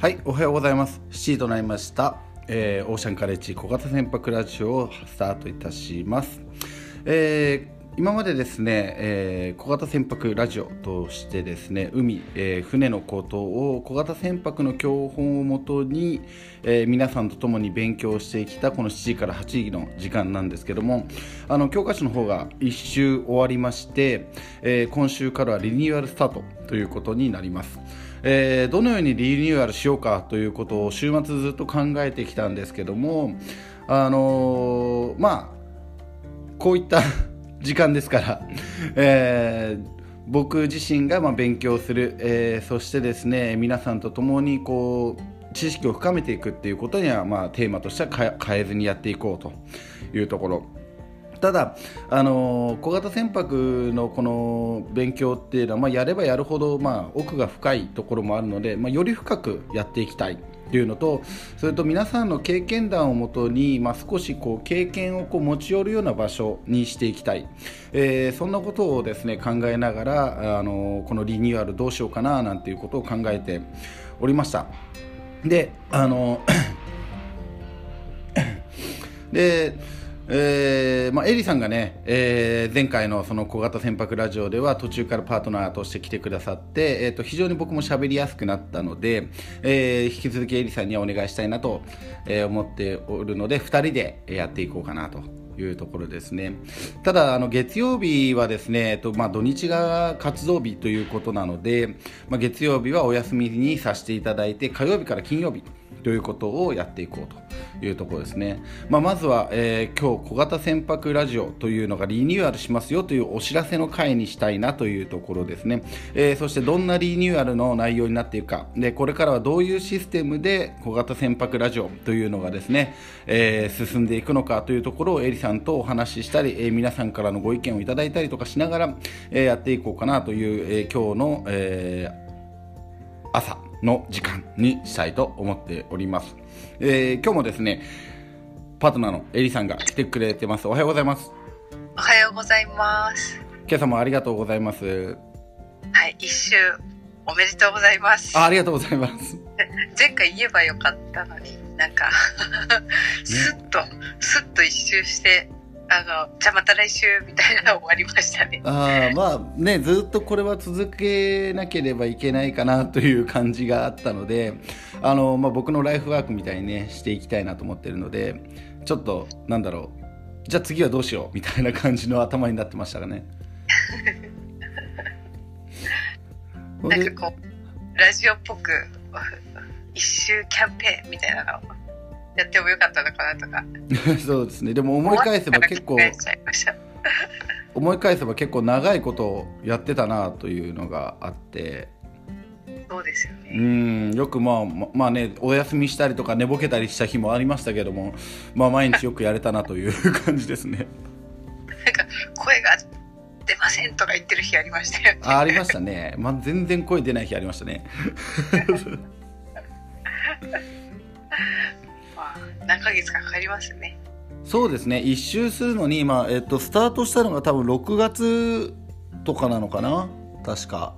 はい、おはようございます。7時となりました。えーオーシャンカレッジ小型船舶ラジオをスタートいたします。えー今までですね、えー小型船舶ラジオとしてですね海、えー船のことを小型船舶の教本をもとに、えー皆さんと共に勉強してきたこの7時から8時の時間なんですけどもあの教科書の方が1周終わりまして、えー今週からはリニューアルスタートということになります。えーどのようにリニューアルしようかということを週末ずっと考えてきたんですけどもあのーまあこういった 時間ですから、えー僕自身がま勉強する、えーそしてですね皆さんと共にこう知識を深めていくっていうことには、ま、テーマとしては変えずにやっていこうというところ。ただ、あのー小型船舶のこの勉強っていうのは、まあ、やればやるほど、まあ、奥が深いところもあるので、まあ、より深くやっていきたいっていうのとそれと皆さんの経験談をもとに、まあ、少しこう経験をこう持ち寄るような場所にしていきたい、えーそんなことをですね考えながら、あのーこのリニューアルどうしようかななんていうことを考えておりました。であの で、えーまあ、エリさんがね、えー前回のその小型船舶ラジオでは途中からパートナーとして来てくださって、えー、と非常に僕も喋りやすくなったので、えー引き続きエリさんにはお願いしたいなと、えー思っておるので2人でやっていこうかなと。いうところですねただあの月曜日はですね、えっとまあ、土日が活動日ということなので、まあ、月曜日はお休みにさせていただいて火曜日から金曜日ということをやっていこうというところですね、まあ、まずは、えー今日小型船舶ラジオというのがリニューアルしますよというお知らせの回にしたいなというところですね、えーそしてどんなリニューアルの内容になっていくか。でこれからはどういうシステムで小型船舶ラジオというのがですね、えー進んでいくのかというところをエリさんとお話ししたり、え皆さんからのご意見をいただいたりとかしながら、えやっていこうかなという、え今日の、え朝。の時間にしたいと思っております、えー今日もですねパートナーのエリさんが来てくれてます。おはようございます。おはようございます。今朝もありがとうございます。はい、一周おめでとうございます。あありがとうございます。前回言えばよかったのに、なんか、スッと、スッと一周して、あの、じゃあまた来週みたいなの終わりましたね。あーまあねずっとこれは続けなければいけないかなという感じがあったのであの、まあ、僕のライフワークみたいにねしていきたいなと思ってるのでちょっとなんだろう。じゃあ次はどうしようみたいな感じの頭になってましたがね。なんかこう、ラジオっぽく、一周キャンペーンみたいなのをやってもよかったのかなとか。そうですねでも思い返せば結構。思い返せば結構長いことをやってたなというのがあってそうですようね。んよくまあままあねお休みしたりとか寝ぼけたりした日もありましたけどもまあ毎日よくやれたなという感じですねなんか、声が出ませんとか言ってる日ありましたよね。あありましたね、まあ、全然声出ない日ありましたねま あ、何ヶ月かかかりますね。そうですね。一周するのに、まあえっと、スタートしたのが多分6月とかなのかな？確か。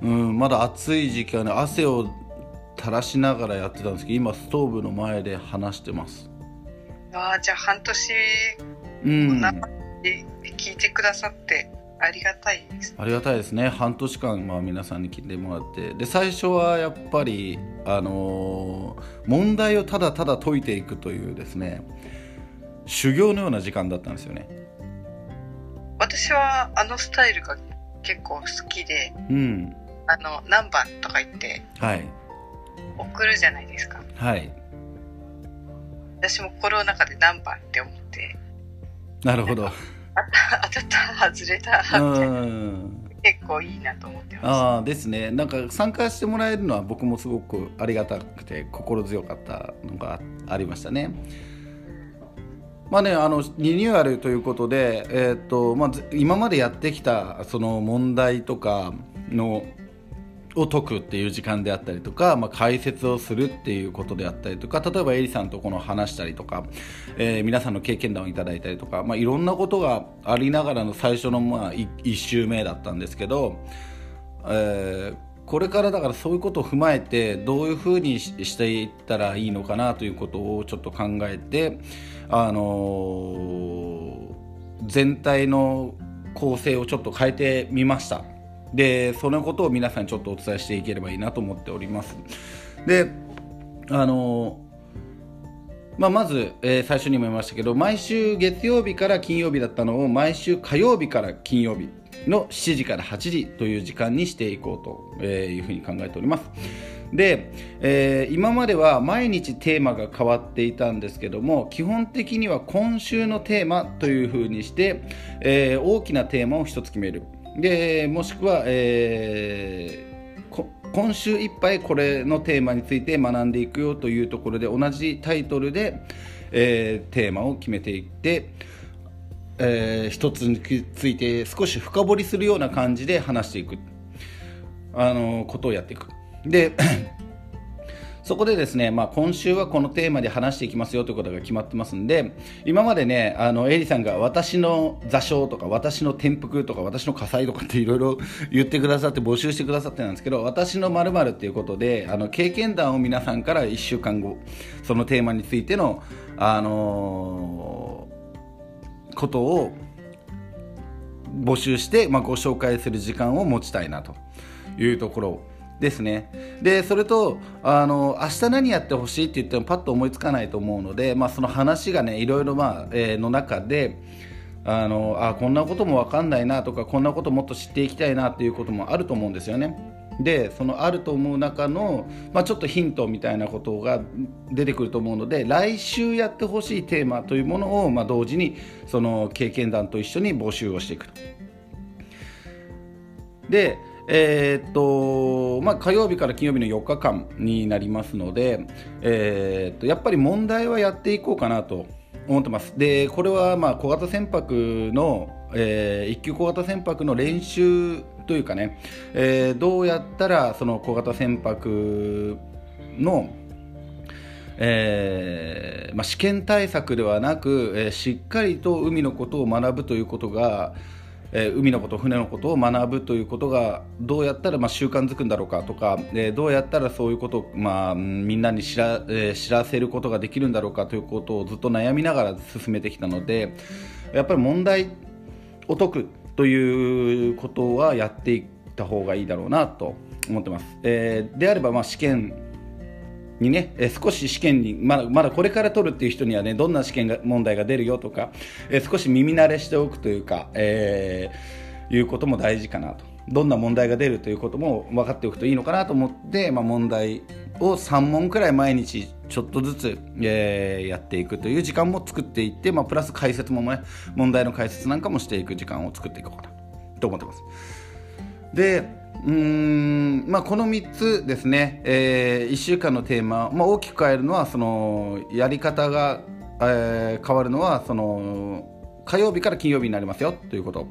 うんまだ暑い時期はね汗を垂らしながらやってたんですけど今ストーブの前で話してます。ああ、じゃあ半年うん。聞いてくださってありがたいです。ありがたいですね。半年間、まあ、皆さんに聞いてもらって。で最初はやっぱり、あのー問題をただただ解いていくというですね修行のような時間だったんですよね。私はあのスタイルが結構好きで、うん。あの、何番とか言ってはい。送るじゃないですか。はい。私も心の中で何番って思って、なるほど当たった、外れた結構いいなと思ってます。ああですねなんか参加してもらえるのは僕もすごくありがたくて心強かったのがありましたね。まあね、あのリニューアルということで、えーっとまあ、ず今までやってきたその問題とかのを解くっていう時間であったりとか、まあ、解説をするっていうことであったりとか例えばエリさんとこの話したりとか、えー皆さんの経験談をいただいたりとか、まあ、いろんなことがありながらの最初のまあ1周目だったんですけど、えーこれからだからそういうことを踏まえてどういうふうにしていったらいいのかなということをちょっと考えて、あのー、全体の構成をちょっと変えてみました。でそのことを皆さんにちょっとお伝えしていければいいなと思っておりますであのまあ、まず、えー、最初にも言いましたけど毎週月曜日から金曜日だったのを毎週火曜日から金曜日の7時から8時という時間にしていこうというふうに考えております。で、えー、今までは毎日テーマが変わっていたんですけども基本的には今週のテーマというふうにして、えー、大きなテーマを1つ決めるでもしくは、えー、今週いっぱいこれのテーマについて学んでいくよというところで同じタイトルで、えー、テーマを決めていってえー、一つについて少し深掘りするような感じで話していくあのことをやっていく。でそこでですね、まあ、今週はこのテーマで話していきますよということが決まってますんで今までねあのエリさんが私の座礁とか私の転覆とか私の火災とかっていろいろ 言ってくださって募集してくださってなんですけど私の〇〇っていうことであの経験談を皆さんから1週間後そのテーマについてのあのーことを募集して、まあ、ご紹介する時間を持ちたいなというところ。ですね。で、それと、あの、明日何やってほしいって言ってもパッと思いつかないと思うので、まあ、その話がね、いろいろ、まあ、えー、の中で、あの、あ、こんなこともわかんないなとか、こんなこともっと知っていきたいなっていうこともあると思うんですよね。でそのあると思う中の、まあ、ちょっとヒントみたいなことが出てくると思うので来週やってほしいテーマというものを、まあ、同時にその経験談と一緒に募集をしていくと。でえー、っとまあ、火曜日から金曜日の4日間になりますので、えー、っとやっぱり問題はやっていこうかなと思ってます。でこれはまあ小型船舶の、えー、一級小型船舶の練習というかね、えー、どうやったらその小型船舶のえーまあ、試験対策ではなく、えー、しっかりと海のことを学ぶということが、えー、海のこと船のことを学ぶということがどうやったらまあ習慣づくんだろうかとか、えー、どうやったらそういうことを、まあ、みんなに知ら,、えー、知らせることができるんだろうかということをずっと悩みながら進めてきたのでやっぱり問題を解くということはやっていった方がいいだろうなと思ってます。えー、であればまあ試験にね、え、少し試験にまだまだこれから取るっていう人にはねどんな試験が問題が出るよとか、え、少し耳慣れしておくというか、えー、いうことも大事かなと。どんな問題が出るということも分かっておくといいのかなと思って、まあ、問題を3問くらい毎日ちょっとずつ、えー、やっていくという時間も作っていって、まあ、プラス解説もね問題の解説なんかもしていく時間を作っていこうかなと思ってます。でうーんまあ、この3つですね、えー、1週間のテーマ、まあ、大きく変えるのはそのやり方が、えー、変わるのはその火曜日から金曜日になりますよということ。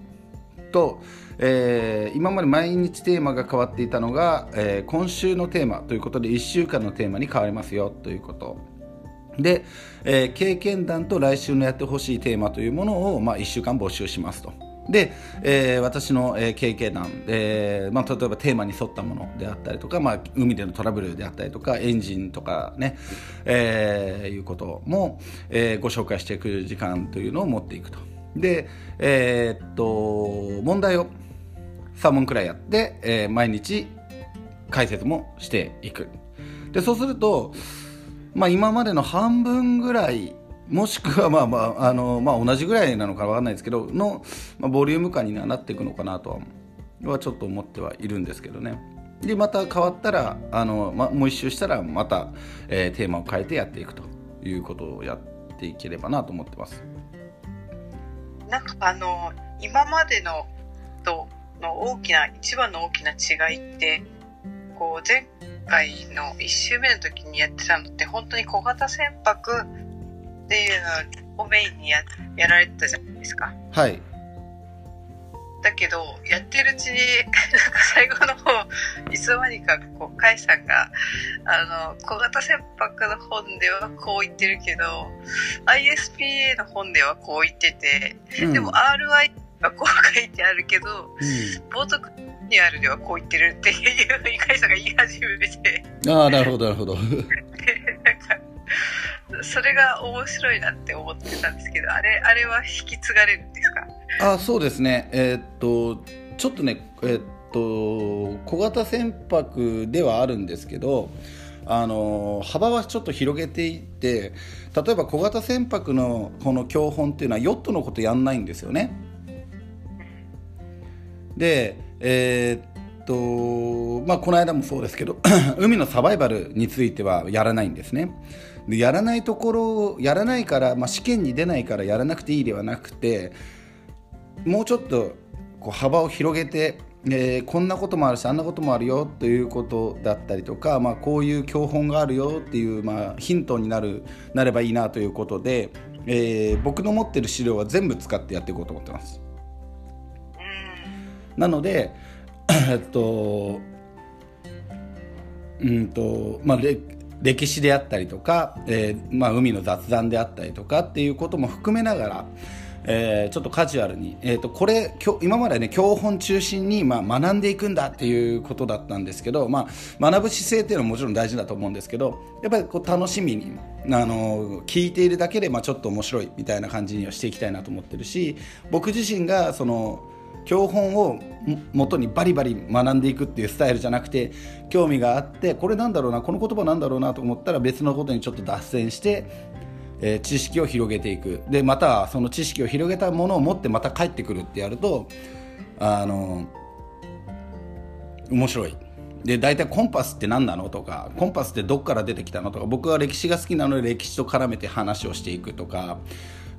と、えー、今まで毎日テーマが変わっていたのが、え、今週のテーマということで1週間のテーマに変わりますよということ。で、え、経験談と来週のやってほしいテーマというものを、まあ、1週間募集しますと。で、えー、私の、えー、経験談、えーまあ、例えばテーマに沿ったものであったりとか、まあ、海でのトラブルであったりとかエンジンとかね、えー、いうことも、えー、ご紹介していく時間というのを持っていくと。で、えー、っと問題を3問くらいやって、えー、毎日解説もしていくでそうすると、まあ、今までの半分ぐらいもしくはまあまああの、まあ、同じぐらいなのか分かんないですけどの、まあ、ボリューム感にはなっていくのかなとはちょっと思ってはいるんですけどね。でまた変わったらあの、ま、もう一周したらまた、えー、テーマを変えてやっていくということをやっていければなと思ってます。なんかあの今までのとの大きな一番の大きな違いってこう前回の1周目の時にやってたのって本当に小型船舶っていうのをメインにややられてたじゃないですか。はい。だけど、やってるうちに、なんか最後の方、いつの間にか、こう、カイさんが、あの、小型船舶の本ではこう言ってるけど、ISPA の本ではこう言ってて、うん、でも RI はこう書いてあるけど、うん、冒涜ニュアルではこう言ってるっていう理解者が言い始めてああなるほどなるほど それが面白いなって思ってたんですけどあれあれは引き継がれるんですか？あそうですねえー、っとちょっとねえー、っと小型船舶ではあるんですけどあの幅はちょっと広げていって例えば小型船舶のこの教本っていうのはヨットのことやんないんですよね。でえー、っとまあこの間もそうですけど 海のサバイバルについてはやらないんですね。でやらないところをやらないから、まあ、試験に出ないからやらなくていいではなくてもうちょっとこう幅を広げてえー、こんなこともあるしあんなこともあるよということだったりとか、まあ、こういう教本があるよっていう、まあ、ヒントになるなればいいなということで、えー、僕の持ってる資料は全部使ってやっていこうと思ってます。なので、えっとうんとまあ、歴史であったりとか、えーまあ、海の雑談であったりとかっていうことも含めながら、えー、ちょっとカジュアルに、えーと、これ今までね教本中心に、まあ、学んでいくんだっていうことだったんですけど、まあ、学ぶ姿勢っていうのはもちろん大事だと思うんですけどやっぱりこう楽しみにあの聞いているだけで、まあ、ちょっと面白いみたいな感じにはしていきたいなと思ってるし僕自身がその教本を元にバリバリ学んでいくっていうスタイルじゃなくて興味があってこれなんだろうなこの言葉なんだろうなと思ったら別のことにちょっと脱線してえー、知識を広げていくでまたその知識を広げたものを持ってまた帰ってくるってやるとあの面白い。で大体コンパスって何なのとかコンパスってどっから出てきたのとか僕は歴史が好きなので歴史と絡めて話をしていくとか、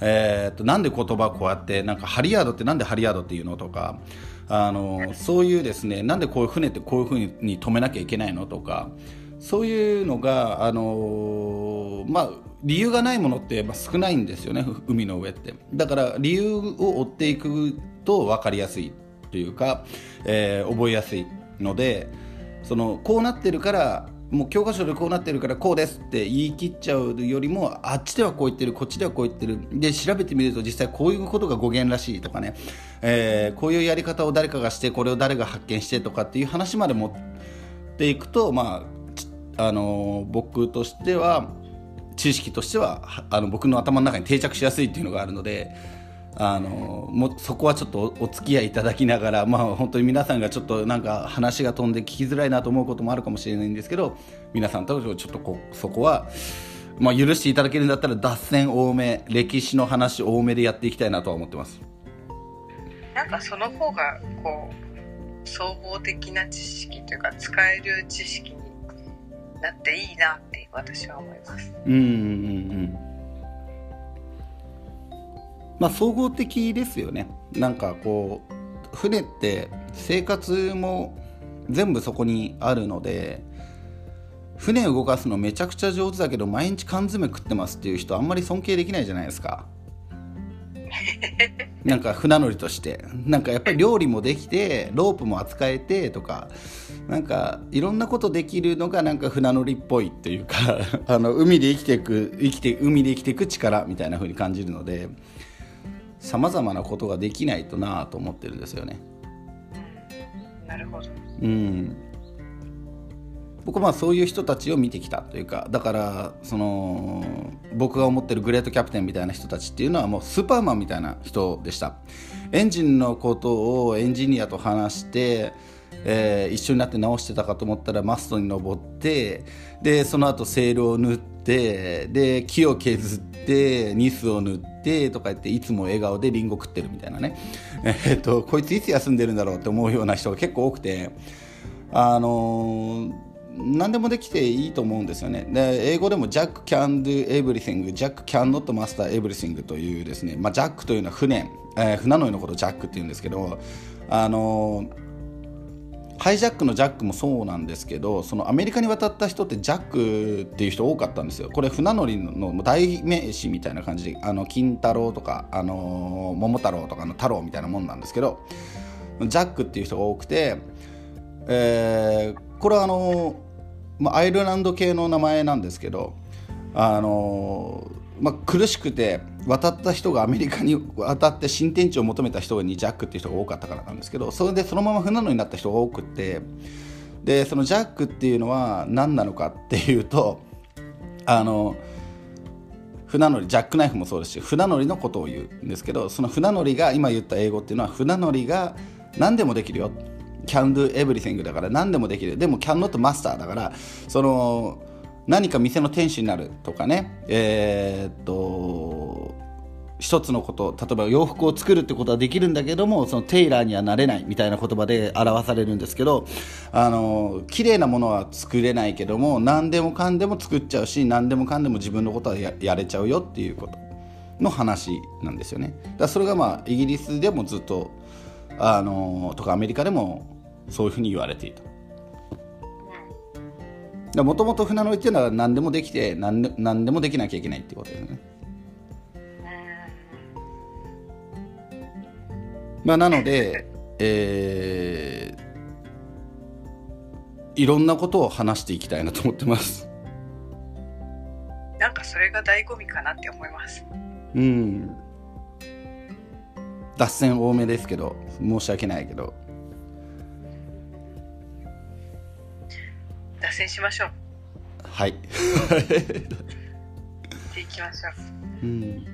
えー、となんで言葉こうやってなんかハリヤードってなんでハリヤードっていうのとかあのそういうですねなんでこういう船ってこういうふうに止めなきゃいけないのとかそういうのがあのまあ理由がないものって少ないんですよね海の上って。だから理由を追っていくと分かりやすいというか、えー、覚えやすいのでそのこうなってるからもう教科書でこうなってるからこうですって言い切っちゃうよりもあっちではこう言ってるこっちではこう言ってる。で調べてみると実際こういうことが語源らしいとかね、えー、こういうやり方を誰かがしてこれを誰が発見してとかっていう話まで持っていくとまああの僕としては知識としてはあの僕の頭の中に定着しやすいっていうのがあるのであのもそこはちょっとお付き合いいただきながら、まあ、本当に皆さんがちょっとなんか話が飛んで聞きづらいなと思うこともあるかもしれないんですけど皆さんとちょっとこそこは、まあ、許していただけるんだったら脱線多め歴史の話多めでやっていきたいなとは思ってます。なんかその方がこう総合的な知識というか使える知識になっていいなって私は思います。うんうんうんまあ総合的ですよね。なんかこう船って生活も全部そこにあるので船動かすのめちゃくちゃ上手だけど毎日缶詰食ってますっていう人あんまり尊敬できないじゃないですか。なんか船乗りとしてなんかやっぱり料理もできてロープも扱えてとかなんかいろんなことできるのがなんか船乗りっぽいっていうかあの海で生きていく生きて海で生きていく力みたいな風に感じるのでさまざまなことができないとなと思ってるんですよね。なるほど、うん。僕はまあそういう人たちを見てきたというかだからその僕が思ってるグレートキャプテンみたいな人たちっていうのはもうスーパーマンみたいな人でした。エンジンのことをエンジニアと話して、えー、一緒になって直してたかと思ったらマストに登ってでその後セールを塗ってで木を削ってニスを塗ってとか言っていつも笑顔でリンゴ食ってるみたいなね、えー、とこいついつ休んでるんだろうって思うような人が結構多くてあのー何でもできていいと思うんですよね。で英語でも Jack can do everything, Jack cannot master everything というですね、まあ、ジャックというのは船、えー、船乗りのことをジャックって言うんですけど、あのハイジャックのジャックもそうなんですけどそのアメリカに渡った人ってジャックっていう人多かったんですよ。これ船乗りの代名詞みたいな感じであの金太郎とか、あの桃太郎とかの太郎みたいなもんなんですけどジャックっていう人が多くて、えー、これはあの、まあ、アイルランド系の名前なんですけどあの、まあ、苦しくて渡った人がアメリカに渡って新天地を求めた人にジャックっていう人が多かったからなんですけどそれでそのまま船乗りになった人が多くてでそのジャックっていうのは何なのかっていうとあの船乗りジャックナイフもそうですし船乗りのことを言うんですけどその船乗りが今言った英語っていうのは船乗りが何でもできるよ。Can do everything だから何でもできる。でも cannot master だからその何か店の店主になるとかねえー、っと一つのこと例えば洋服を作るってことはできるんだけどもそのテイラーにはなれないみたいな言葉で表されるんですけどあの綺麗なものは作れないけども何でもかんでも作っちゃうし何でもかんでも自分のことはややれちゃうよっていうことの話なんですよね。だそれがまあイギリスでもずっとあのとかアメリカでもそういうふうに言われていた。もともと船乗りっていうのは何でもできて何で何でもできなきゃいけないっていうことですね。まあ、なので、えー、いろんなことを話していきたいなと思ってます。なんかそれが醍醐味かなって思います。うん。脱線多めですけど、申し訳ないけど。脱線しましょう。はい。行きましょう。うん。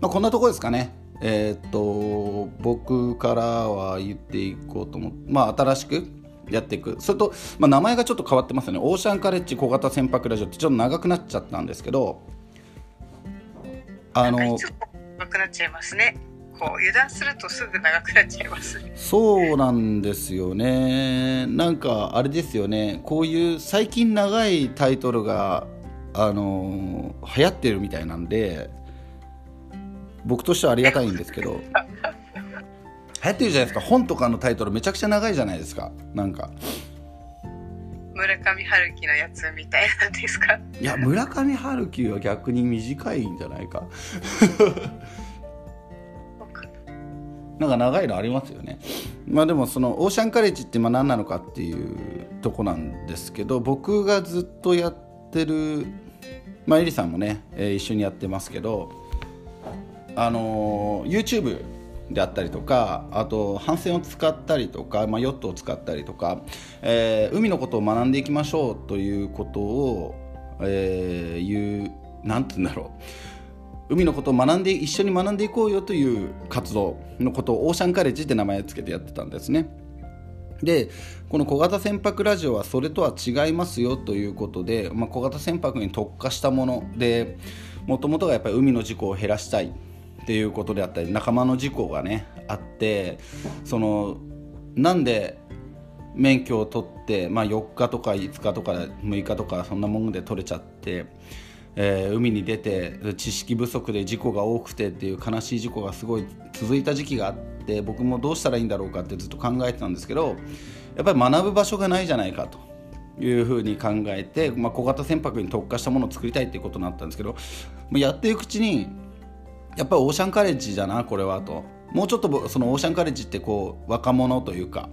まあ、こんなとこですかね。えー、っと僕からは言っていこうと思ってまあ新しくやっていくそれと、まあ、名前がちょっと変わってますよねオーシャンカレッジ小型船舶ラジオってちょっと長くなっちゃったんですけどあの長くなっちゃいますねこう油断するとすぐ長くなっちゃいますそうなんですよね。なんかあれですよね。こういう最近長いタイトルがあの流行ってるみたいなんで僕としてはありがたいんですけど。流行ってるじゃないですか。本とかのタイトルめちゃくちゃ長いじゃないですか。なんか。村上春樹のやつみたいなんですか？いや村上春樹は逆に短いんじゃないか なんか長いのありますよね。まあでもそのオーシャンカレッジってまあ何なのかっていうとこなんですけど僕がずっとやってるまあエリさんもね、えー、一緒にやってますけどあの YouTube であったりとかあと帆船を使ったりとか、まあ、ヨットを使ったりとか、えー、海のことを学んでいきましょうということを、えー、言う何て言うんだろう。海のことを学んで一緒に学んでいこうよという活動のことをオーシャンカレッジって名前を付けてやってたんですね。でこの小型船舶ラジオはそれとは違いますよということで、まあ、小型船舶に特化したものでもともとがやっぱり海の事故を減らしたいっていうことであったり仲間の事故がねあってそのなんで免許を取って、まあ、4日とか5日とか6日とかそんなもんで取れちゃって、えー、海に出て知識不足で事故が多くてっていう悲しい事故がすごい続いた時期があって僕もどうしたらいいんだろうかってずっと考えてたんですけどやっぱり学ぶ場所がないじゃないかと。いうふうに考えて、まあ、小型船舶に特化したものを作りたいっていうことになったんですけどやっていくうちにやっぱりオーシャンカレッジだなこれはともうちょっとそのオーシャンカレッジってこう若者というか、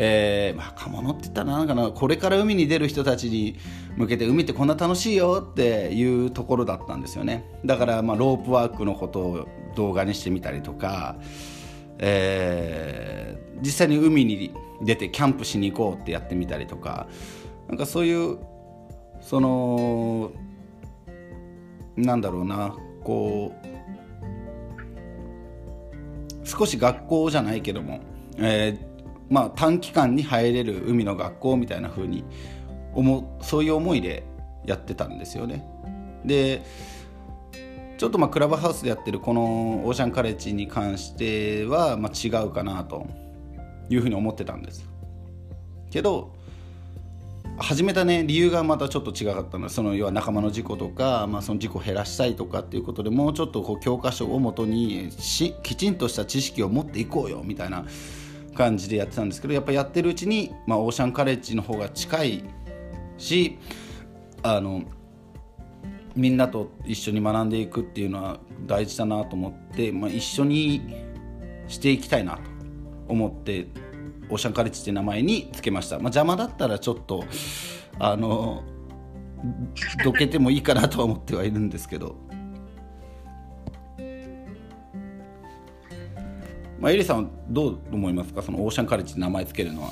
えー、若者って言ったらなんかなこれから海に出る人たちに向けて海ってこんな楽しいよっていうところだったんですよね。だからまあロープワークのことを動画にしてみたりとか、えー、実際に海に出てキャンプしに行こうってやってみたりとかなんかそういうそのなんだろうなこう少し学校じゃないけども、えー、まあ、短期間に入れる海の学校みたいな風に思そういう思いでやってたんですよね。でちょっとまあクラブハウスでやってるこのオーシャンカレッジに関してはま違うかなというふうに思ってたんです。けど始めたね理由がまたちょっと違かったのでその要は仲間の事故とか、まあ、その事故を減らしたいとかっていうことでもうちょっとこう教科書をもとにしきちんとした知識を持っていこうよみたいな感じでやってたんですけどやっぱやってるうちに、まあ、オーシャンカレッジの方が近いしあのみんなと一緒に学んでいくっていうのは大事だなと思って、まあ、一緒にしていきたいなと思ってオーシャンカレッジって名前につけました、まあ、邪魔だったらちょっとあのどけてもいいかなとは思ってはいるんですけど。まあ、エリさんはどう思いますか？そのオーシャンカレッジって名前つけるのは。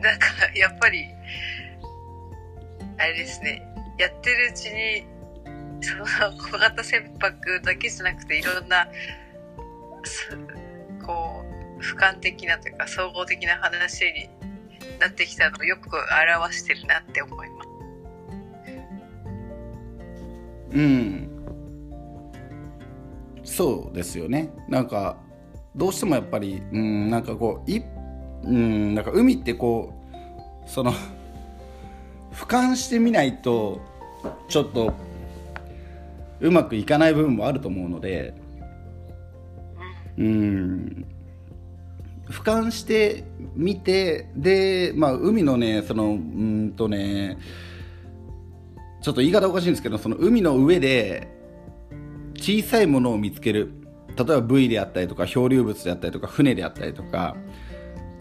なんかやっぱりあれですね。やってるうちにその小型船舶だけじゃなくていろんなすこう俯瞰的なというか総合的な話になってきたのをよく表してるなって思います。うんそうですよね。なんかどうしてもやっぱりうんなんかこういうんなんか海ってこうその俯瞰してみないとちょっとうまくいかない部分もあると思うのでうん俯瞰してみてで、まあ、海のねそのうんとねちょっと言い方おかしいんですけどその海の上で小さいものを見つける。例えばブイであったりとか漂流物であったりとか船であったりとか。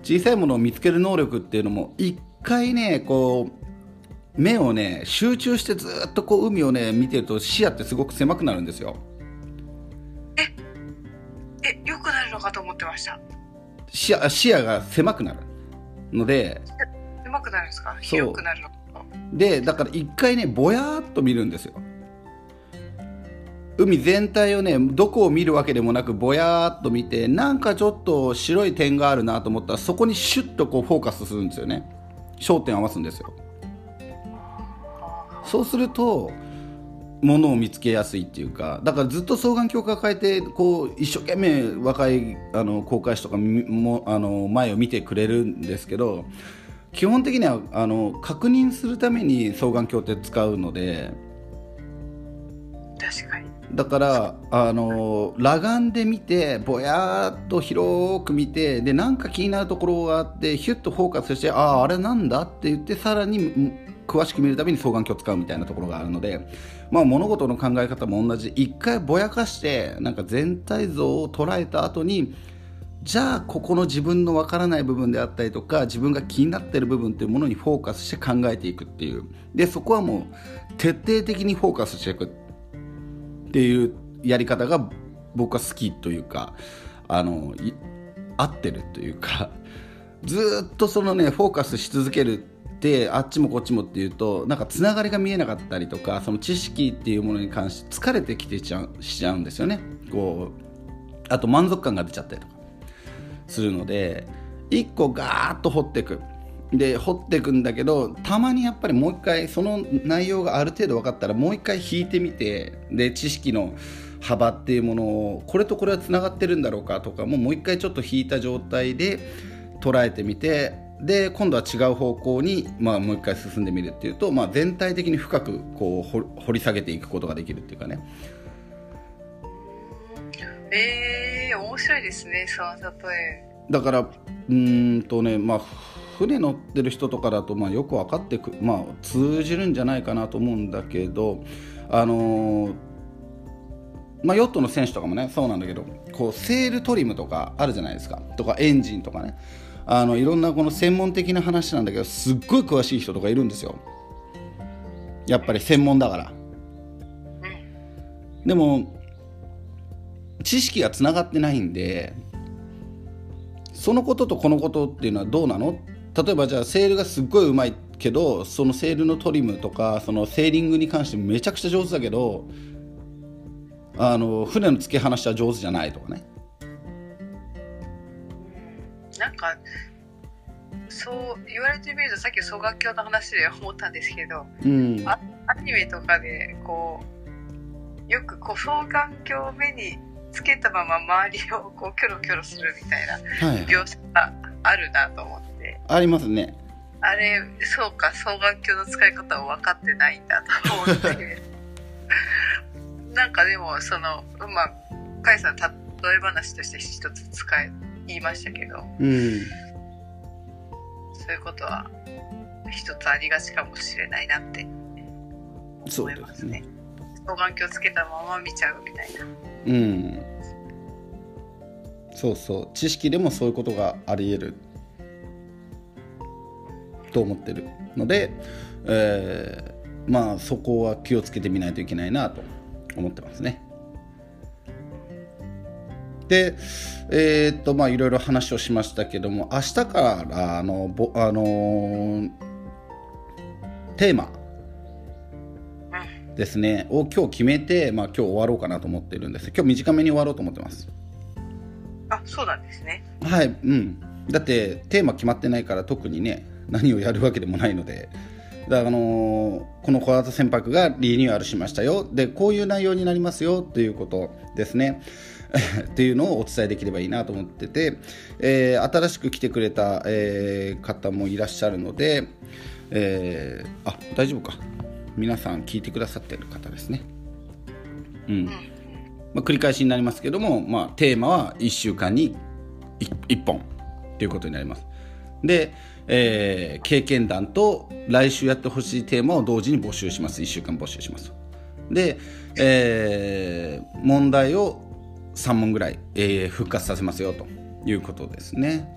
小さいものを見つける能力っていうのも一回ねこう目をね集中してずっとこう海をね見てると視野ってすごく狭くなるんですよ。え良くなるのかと思ってました。視野視野が狭くなる。のでうまくなるんですか？広くなるのかでだから一回ねぼやーっと見るんですよ海全体をねどこを見るわけでもなくぼやーっと見てなんかちょっと白い点があるなと思ったらそこにシュッとこうフォーカスするんですよね。焦点を合わすんですよ。そうするとものを見つけやすいっていうかだからずっと双眼鏡を抱えてこう一生懸命若いあの航海士とかもあの前を見てくれるんですけど基本的にはあの確認するために双眼鏡って使うので確かに。だからあの裸眼で見てぼやーっと広く見てでなんか気になるところがあってヒュッとフォーカスしてあああれなんだって言ってさらに詳しく見るために双眼鏡を使うみたいなところがあるので、まあ、物事の考え方も同じ。一回ぼやかしてなんか全体像を捉えた後にじゃあここの自分のわからない部分であったりとか自分が気になってる部分っていうものにフォーカスして考えていくっていう。でそこはもう徹底的にフォーカスしていく。っていうやり方が僕は好きというかあの合ってるというか ずっとそのねフォーカスし続けるってあっちもこっちもっていうとなんかつながりが見えなかったりとかその知識っていうものに関して疲れてきてちゃしちゃうんですよね。こうあと満足感が出ちゃったりとかするので一個ガーッと掘っていく。で掘っていくんだけどたまにやっぱりもう一回その内容がある程度分かったらもう一回引いてみてで知識の幅っていうものをこれとこれはつながってるんだろうかとかももう一回ちょっと引いた状態で捉えてみてで今度は違う方向に、まあ、もう一回進んでみるっていうと、まあ、全体的に深くこう掘掘り下げていくことができるっていうかね。えー、面白いですねその例え。だからうーんとねまあ船乗ってる人とかだとまあよく分かってく、まあ、通じるんじゃないかなと思うんだけどあのーまあ、ヨットの選手とかもねそうなんだけどこうセールトリムとかあるじゃないですか。とかエンジンとかね。あのいろんなこの専門的な話なんだけどすっごい詳しい人とかいるんですよ。やっぱり専門だから。でも知識がつながってないんでそのこととこのことっていうのはどうなの例えばじゃあセールがすっごいうまいけどそのセールのトリムとかそのセーリングに関してめちゃくちゃ上手だけどあの船の付け話は上手じゃないとかね。なんかそう言われてみるとさっき双眼鏡の話で思ったんですけどうん。あアニメとかでこうよくこう双眼鏡を目につけたまま周りをこうキョロキョロするみたいなはい。描写があるなと思ってありますね。あれそうか双眼鏡の使い方を分かってないんだと思って なんかでもそのまあ甲斐さん例え話として一つ使い言いましたけど。うん。そういうことは一つありがちかもしれないなって。そう思いますすね。双眼鏡つけたまま見ちゃうみたいな。うん。そうそう。知識でもそういうことがあり得ると思ってるので、えーまあそこは気をつけてみないといけないなと思ってますね。でえー、っとまあいろいろ話をしましたけども明日からあのぼあのーテーマですねを今日決めて、まあ、今日終わろうかなと思ってるんです。今日短めに終わろうと思ってます。あそうなんですね。はいうん。だってテーマ決まってないから特にね何をやるわけでもないので。だからあのーこの小型船舶がリニューアルしましたよ。でこういう内容になりますよ。ということですね。っていうのをお伝えできればいいなと思ってて、えー新しく来てくれた、えー方もいらっしゃるので、えーあ大丈夫か。皆さん聞いてくださってる方ですね。うん、まあ、繰り返しになりますけども、まあ、テーマは1週間に 1, 本。ということになります。で、えー経験談と来週やってほしいテーマを同時に募集します。1週間募集します。で、えー問題を3問ぐらい、えー復活させますよということですね。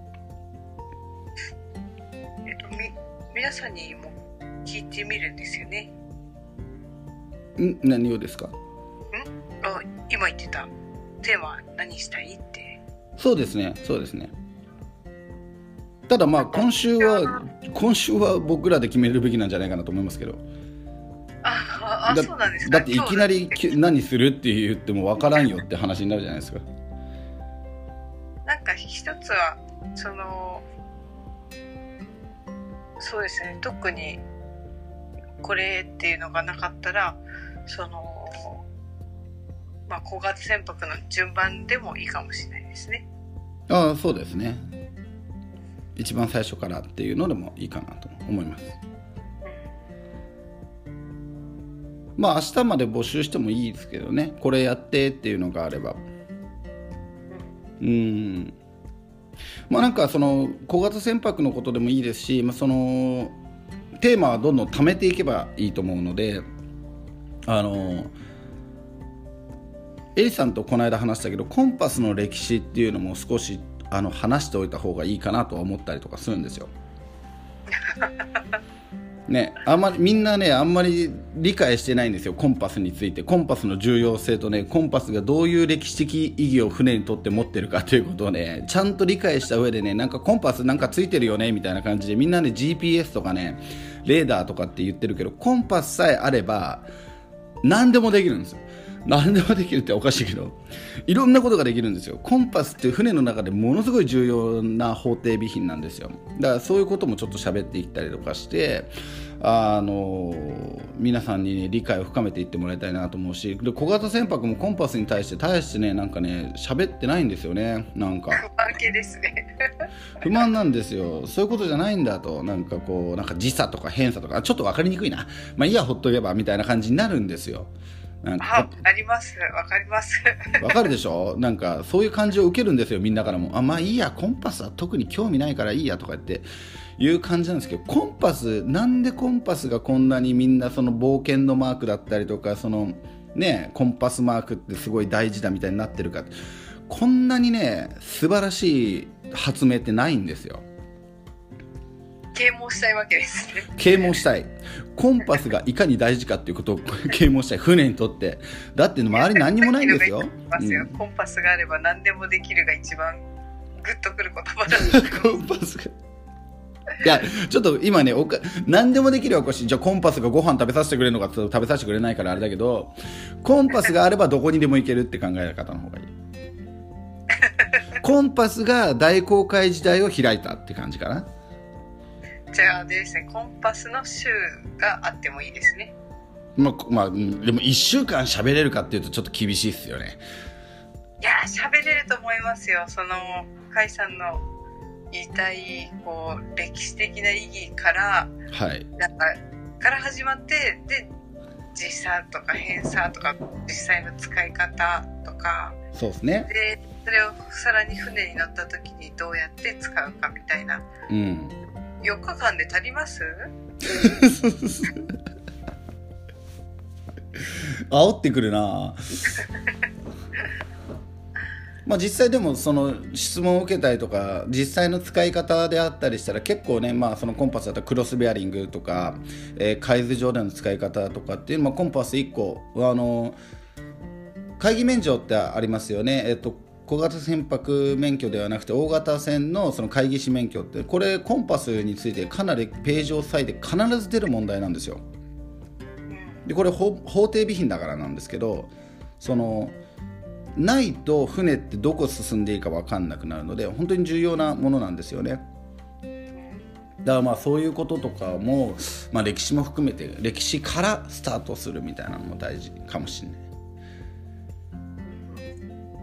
えっとみ皆さんにも聞いてみるんですよね。ん？何をですか？あ今言ってた。テーマ何したいって。そうですねそうですねただまあ今週は今週は僕らで決めるべきなんじゃないかなと思いますけど。あああだそうなんですか？だっていきなり何するって言っても分からんよって話になるじゃないですか。なんか一つはそのそうですね。特にこれっていうのがなかったらそのまあ小型船舶の順番でもいいかもしれないですね。ああそうですね一番最初からっていうのでもいいかなと思います。まあ明日まで募集してもいいですけどね。これやってっていうのがあれば。うん。まあなんかその小型船舶のことでもいいですし、まあ、そのテーマはどんどん貯めていけばいいと思うのであのエリさんとこの間話したけどコンパスの歴史っていうのも少しあの話しておいた方がいいかなとは思ったりとかするんですよ。ね、あんまりみんなねあんまり理解してないんですよ。コンパスについて。コンパスの重要性とねコンパスがどういう歴史的意義を船にとって持ってるかということをね。ちゃんと理解した上でねなんかコンパスなんかついてるよねみたいな感じでみんなね GPS とかねレーダーとかって言ってるけどコンパスさえあれば何でもできるんですよ。何でもできるっておかしいけどいろんなことができるんですよ。コンパスって船の中でものすごい重要な法定備品なんですよ。だからそういうこともちょっと喋っていったりとかしてあの皆さんに、ね、理解を深めていってもらいたいなと思うしで小型船舶もコンパスに対して大してねなんかね喋ってないんですよね。なんか。不安系ですね。不満なんですよ。そういうことじゃないんだと。なんかこうなんか時差とか偏差とか。ちょっと分かりにくいな。まあいいやほっとけばみたいな感じになるんですよなんかああります。わかります。わかるでしょ？なんかそういう感じを受けるんですよみんなからも。あまあいいやコンパスは特に興味ないからいいやとか言って。いう感じなんですけどコンパスなんでコンパスがこんなにみんなその冒険のマークだったりとかそのねコンパスマークってすごい大事だみたいになってるか。こんなにね素晴らしい発明ってないんですよ。啓蒙したいわけですね。啓蒙したいコンパスがいかに大事かっていうことを 啓蒙したい船にとってだって周り何にもないんですようんコンパスがあれば何でもできるが一番グッとくる言葉なんでコンパスが。いや、ちょっと今ね、おか何でもできるわ、おかしい。じゃあコンパスがご飯食べさせてくれるのか食べさせてくれないからあれだけど、コンパスがあればどこにでも行けるって考え方の方がいい。コンパスが大航海時代を開いたって感じかな。じゃあですねコンパスの週があってもいいですねまあ、まあ、うんでも1週間喋れるかっていうとちょっと厳しいっすよね。いやー喋れると思いますよその甲斐さんの言いたいこう歴史的な意義からはい。なんかから始まってで時差とか偏差とか実際の使い方とかそうですね。でそれをさらに船に乗った時にどうやって使うかみたいなうん。4日間で足ります？煽ってくるな。まあ実際でもその質問を受けたりとか実際の使い方であったりしたら結構ねまあそのコンパスだったらクロスベアリングとか、えー海図上での使い方とかっていうのもコンパス1個あの会議免除ってありますよね。えっと小型船舶免許ではなくて大型船のその会議士免許ってこれコンパスについてかなりページを割いて必ず出る問題なんですよ。でこれ法定備品だからなんですけどそのないと船ってどこ進んでいいか分かんなくなるので本当に重要なものなんですよね。だからまあそういうこととかも、まあ、歴史も含めて歴史からスタートするみたいなのも大事かもしれない。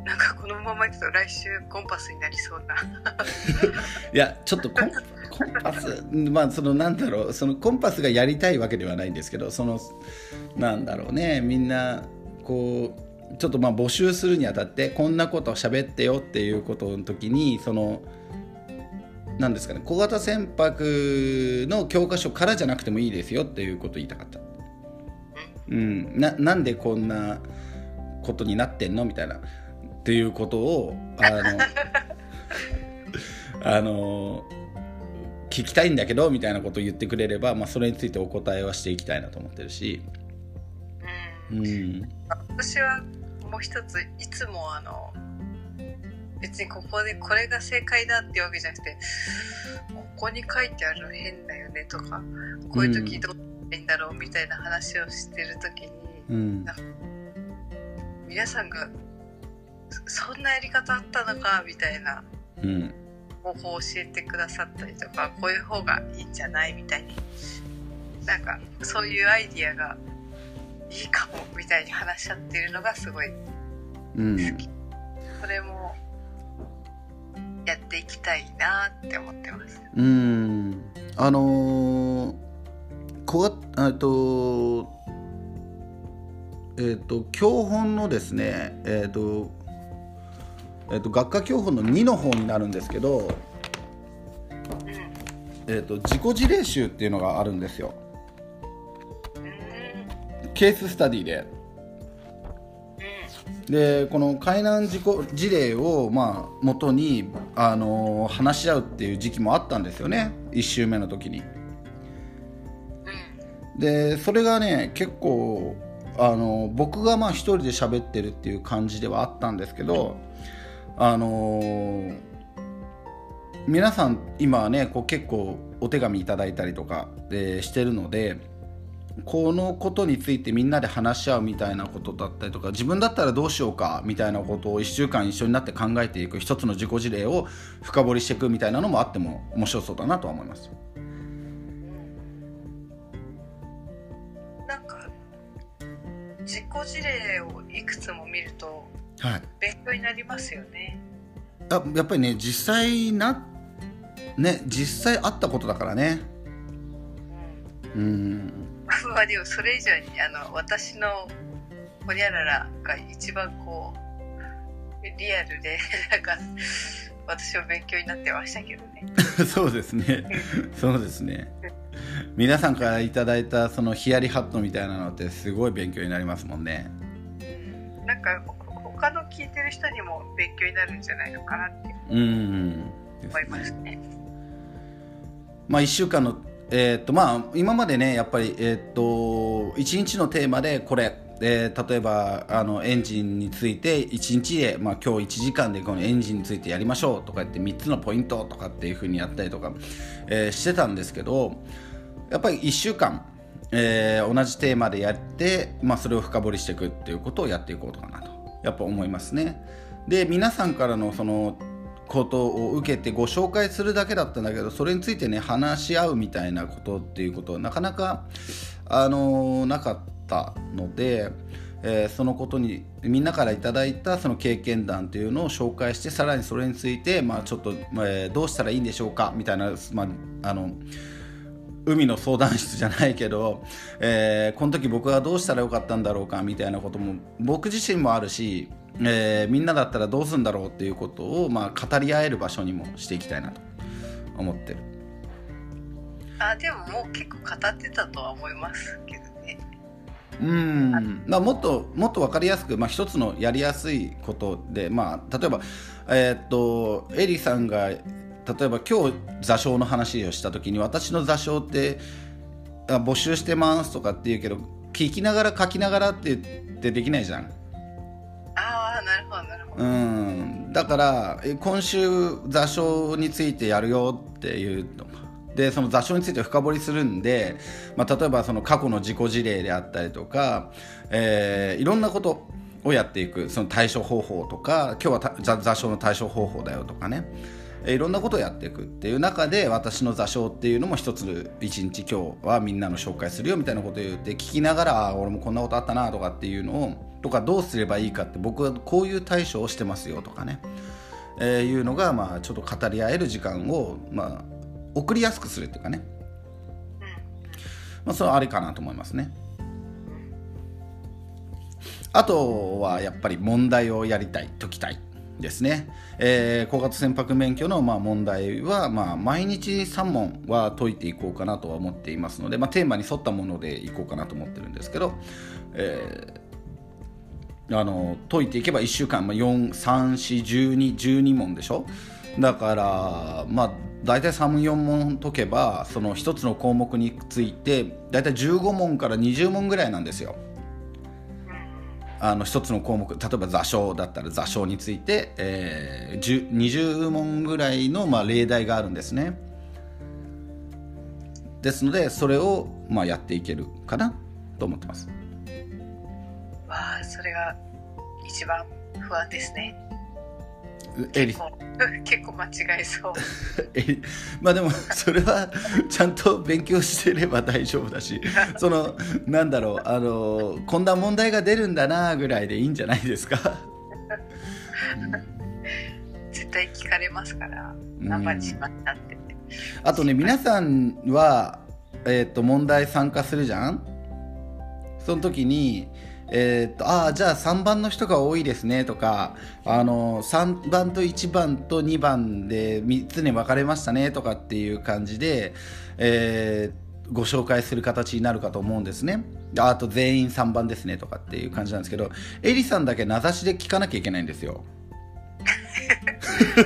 なんかこのままいくと来週コンパスになりそうな。いやちょっとコンコンパスまあそのなんだろうそのコンパスがやりたいわけではないんですけどそのなんだろうねみんなこうちょっとまあ募集するにあたってこんなことを喋ってよっていうことの時にそのなんですかね小型船舶の教科書からじゃなくてもいいですよっていうことを言いたかった。うん、ななんでこんなことになってんの？みたいなっていうことをあの あの聞きたいんだけどみたいなことを言ってくれれば、まあ、それについてお答えはしていきたいなと思ってるし。うん、うん、私はもう一ついつもあの別にここでこれが正解だっていうわけじゃなくてここに書いてあるの変だよねとかこういう時どうしたらいいんだろうみたいな話をしてる時に、うん、皆さんがそんなやり方あったのかみたいな。方法を教えてくださったりとかこういう方がいいんじゃないみたいに。なんかそういうアイディアがいいかもみたいに話し合ってるのがすごい好き。うん、それもやっていきたいなって思ってます。うん。あのー、こがえっとえーと、教本のですね、えーとえーと、学科教本の2の方になるんですけど、えーと、自己事例集っていうのがあるんですよ。ケーススタディで。でこの海難事故事例をまあ元に、あのー、話し合うっていう時期もあったんですよね1週目の時に。でそれがね結構あの僕がまあ一人で喋ってるっていう感じではあったんですけどあのー、皆さん今はねこう結構お手紙いただいたりとか、えー、してるのでこのことについてみんなで話し合うみたいなことだったりとか自分だったらどうしようかみたいなことを1週間一緒になって考えていく一つの自己事例を深掘りしていくみたいなのもあっても面白そうだなとは思います。なんか自己事例をいくつも見ると、はい、勉強になりますよね。あやっぱりね実際なね実際あったことだからね。うん。うんまあでもそれ以上にあの私のホニャララが一番こうリアルで なんか私は勉強になってましたけどね。そうですね。そうですね。皆さんからいただいたそのヒヤリハットみたいなのってすごい勉強になりますもんね。なんか他の聞いてる人にも勉強になるんじゃないのかなって思いますね。まあ1週間のえー、っとまあ今までねやっぱりえー、っと1日のテーマでこれで例えばあのエンジンについて1日で、まあ、今日1時間でこのエンジンについてやりましょうとか言って3つのポイントとかっていうふうにやったりとか、えー、してたんですけどやっぱり1週間、えー、同じテーマでやって、まあ、それを深掘りしていくっていうことをやっていこうかなとやっぱ思いますね。で皆さんからのそのことを受けてご紹介するだけだったんだけどそれについてね話し合うみたいなことっていうことはなかなかあのー、なかったので、えー、そのことにみんなからいただいたその経験談というのを紹介してさらにそれについて、まあ、ちょっと、えー、どうしたらいいんでしょうかみたいな、まあ、あの海の相談室じゃないけど、えー、この時僕はどうしたらよかったんだろうかみたいなことも僕自身もあるし、えー、みんなだったらどうするんだろうっていうことを、まあ、語り合える場所にもしていきたいなと思ってる。あでももう結構語ってたとは思いますけどね。うん。まあ、もっともっと分かりやすく、まあ、一つのやりやすいことで、まあ、例えば、えー、っとエリさんが例えば今日座礁の話をした時に私の座礁って募集してますとかって言うけど聞きながら書きながらって言ってできないじゃん。ああなるほどなるほど。うんだからえ今週座礁についてやるよっていうのでその座礁について深掘りするんで、まあ、例えばその過去の事故事例であったりとか、えーいろんなことをやっていくその対処方法とか今日はた座座礁の対処方法だよとかねえーいろんなことをやっていくっていう中で私の座礁っていうのも一つ一日今日はみんなの紹介するよみたいなことを言って聞きながら俺もこんなことあったなとかっていうのをとかどうすればいいかって僕はこういう対処をしてますよとかね、えーいうのがまあちょっと語り合える時間をまあ送りやすくするっていうかね、まあ、それはありかなと思いますね。あとはやっぱり問題をやりたい解きたい。ですね、えー小型船舶免許のまあ問題はまあ毎日3問は解いていこうかなとは思っていますので、まあ、テーマに沿ったものでいこうかなと思ってるんですけど、えーあの解いていけば1週間、まあ、4341212問でしょ？だからまあ大体34問解けばその1つの項目について大体15問から20問ぐらいなんですよ。あの一つの項目例えば座礁だったら座礁について、えー、20問ぐらいの、まあ、例題があるんですね。ですのでそれを、まあ、やっていけるかなと思ってます。わあそれが一番不安ですね。エリ。結構間違えそう。えまあでも それはちゃんと勉強してれば大丈夫だし そのなんだろうあのこんな問題が出るんだなぐらいでいいんじゃないですか、絶対聞かれますから何番にしまったって。あとね皆さんは、えー、と問題参加するじゃん？その時にえー、とああじゃあ3番の人が多いですねとかあの3番と1番と2番で3つに分かれましたねとかっていう感じで、えーご紹介する形になるかと思うんですね。ああと全員3番ですねとかっていう感じなんですけどエリさんだけ名指しで聞かなきゃいけないんですよ。そう。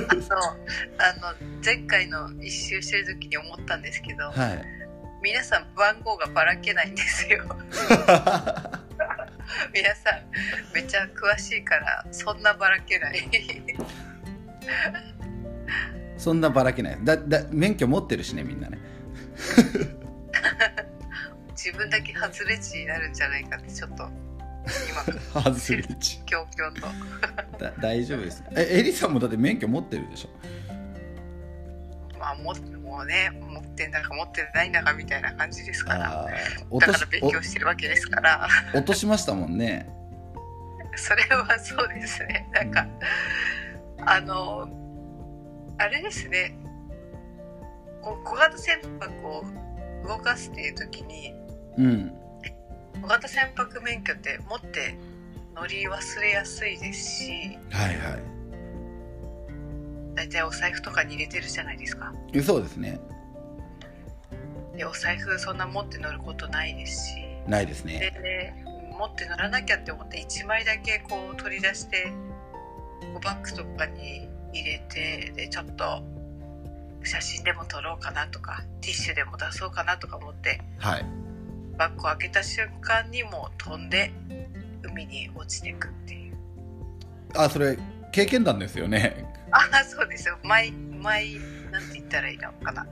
あの前回の一周してる時に思ったんですけどはい。皆さん番号がばらけないんですよ 皆さんめっちゃ詳しいからそんなばらけない。そんなばらけない。だだ免許持ってるしねみんなね。自分だけ外れ値になるんじゃないかってちょっと今 外れち強々と。だ大丈夫です。えエリさんもだって免許持ってるでしょ？まあももうね持ってんだか持ってないんだかみたいな感じですから。だから勉強してるわけですから。お落としましたもんね。それはそうですね。なんかあのあれですね。こう小型船舶を動かすっていう時にうん。小型船舶免許って持って乗り忘れやすいですしはいは大体お財布とかに入れてるじゃないですか。いそうですね。でお財布そんな持って乗ることないですし。ないですね。で持って乗らなきゃって思って1枚だけこう取り出してバッグとかに入れてでちょっと写真でも撮ろうかなとかティッシュでも出そうかなとか思ってはい。バッグを開けた瞬間にもう飛んで海に落ちてくっていう。あそれ経験談ですよねああそうですよ。マイマイなんて言ったらいいのかな。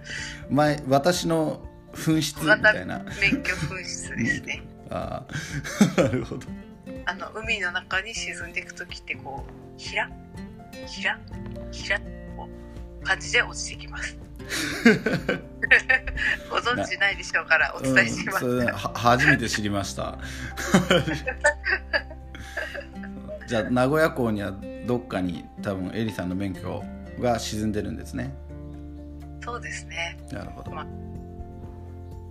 前私の紛失みたいな。免許紛失ですね。あー。なるほど。あの海の中に沈んでいく時ってこうひら？ひら？ひら？こう感じで落ちてきます。ご存知ないでしょうからお伝えします、うん、初めて知りました。じゃあ名古屋港にはどっかに多分エリさんの免許が沈んでるんですね。そうですね。なるほど。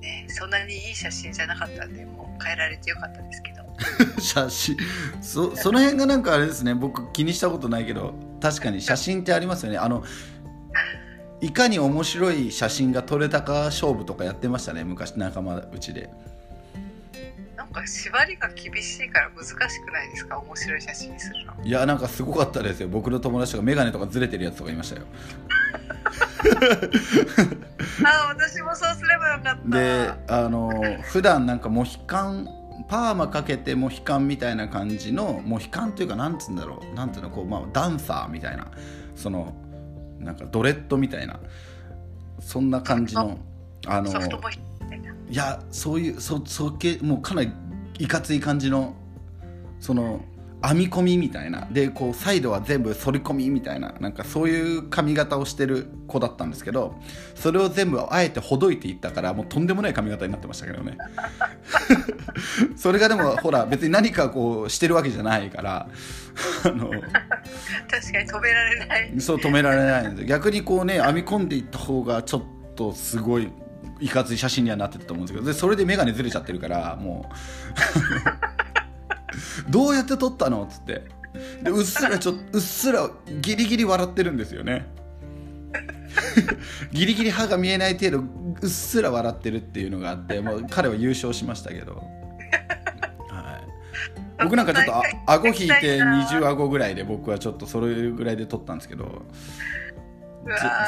ねそんなにいい写真じゃなかったんでもう変えられてよかったですけど。写真そその辺がなんかあれですね。僕気にしたことないけど確かに写真ってありますよね。あのいかに面白い写真が撮れたか勝負とかやってましたね昔仲間うちでなんか縛りが厳しいから難しくないですか？面白い写真にするの。いやなんかすごかったですよ。僕の友達とか眼鏡とかずれてるやつとかいましたよ。ああ私もそうすればよかった。であの普段なんかモヒカンパーマかけてモヒカンみたいな感じのモヒカンというかなんつうんだろう。なんつうの？こう、まあ、ダンサーみたいな。そのなんかドレッドみたいな。そんな感じのあのソフトボイスみたいやそういうそそけもうかなりいかつい感じのその編み込みみたいな。でこうサイドは全部反り込みみたいな。なんかそういう髪型をしてる子だったんですけどそれを全部あえてほどいていったからもうとんでもない髪型になってましたけどね。それがでもほら別に何かこうしてるわけじゃないから。あの確かに止められない。そう止められないんで逆にこうね編み込んでいった方がちょっとすごいいかつい写真にはなってたと思うんですけどでそれで眼鏡ずれちゃってるからもう。どうやって撮ったのっつって。でうっすらちょうっすらギリギリ笑ってるんですよね。ギリギリ歯が見えない程度うっすら笑ってるっていうのがあってもう彼は優勝しましたけど、はい、僕なんかちょっとあ顎引いて20顎ぐらいで僕はちょっとそれぐらいで撮ったんですけど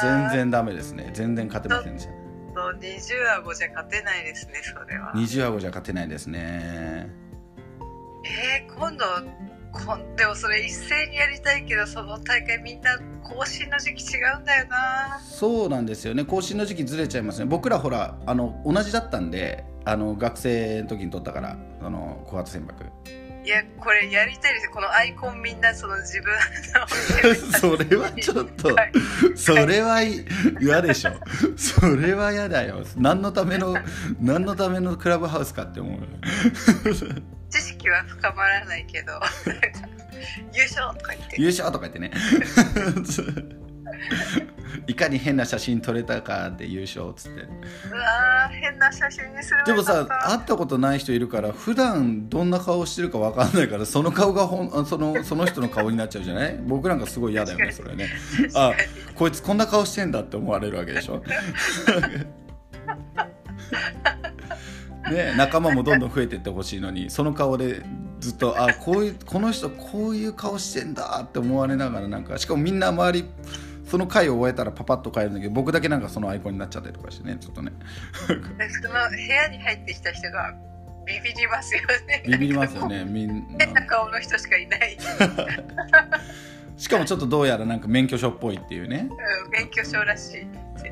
全然ダメですね。全然勝てませんでしたそう20顎じゃ勝てないですね、それは。20顎じゃ勝てないですねえー、今度、こんでもそれ一斉にやりたいけど、その大会みんな更新の時期違うんだよな。そうなんですよね更新の時期ずれちゃいますね僕らほらあの同じだったんであの学生の時に撮ったからあの小型船舶いや、これやりたいですよ。このアイコンみんなその自分の。それはちょっとはいそれはい嫌でしょそれは嫌だよ何のための何のためのクラブハウスかって思う知識は深まらないけど、優勝とか言って。優勝とか言ってねいかに変な写真撮れたかで優勝っつって。うわー変な写真にするでもさ会ったことない人いるから普段どんな顔してるか分かんないからその顔がほんあ そのその人の顔になっちゃうじゃない？僕なんかすごい嫌だよねそれね。あこいつこんな顔してんだって思われるわけでしょ？ね仲間もどんどん増えていってほしいのにその顔でずっとあこういうこの人こういう顔してんだって思われながらなんかしかもみんな周りその回を終えたらパパッと帰るんだけど僕だけなんかそのアイコンになっちゃったりとかしてねちょっとねでその部屋に入ってきた人がビビりますよね。ビビりますよねみん変なな顔の人しかいない。しかもちょっとどうやらなんか免許証っぽいっていうねうん、免許証らしいって。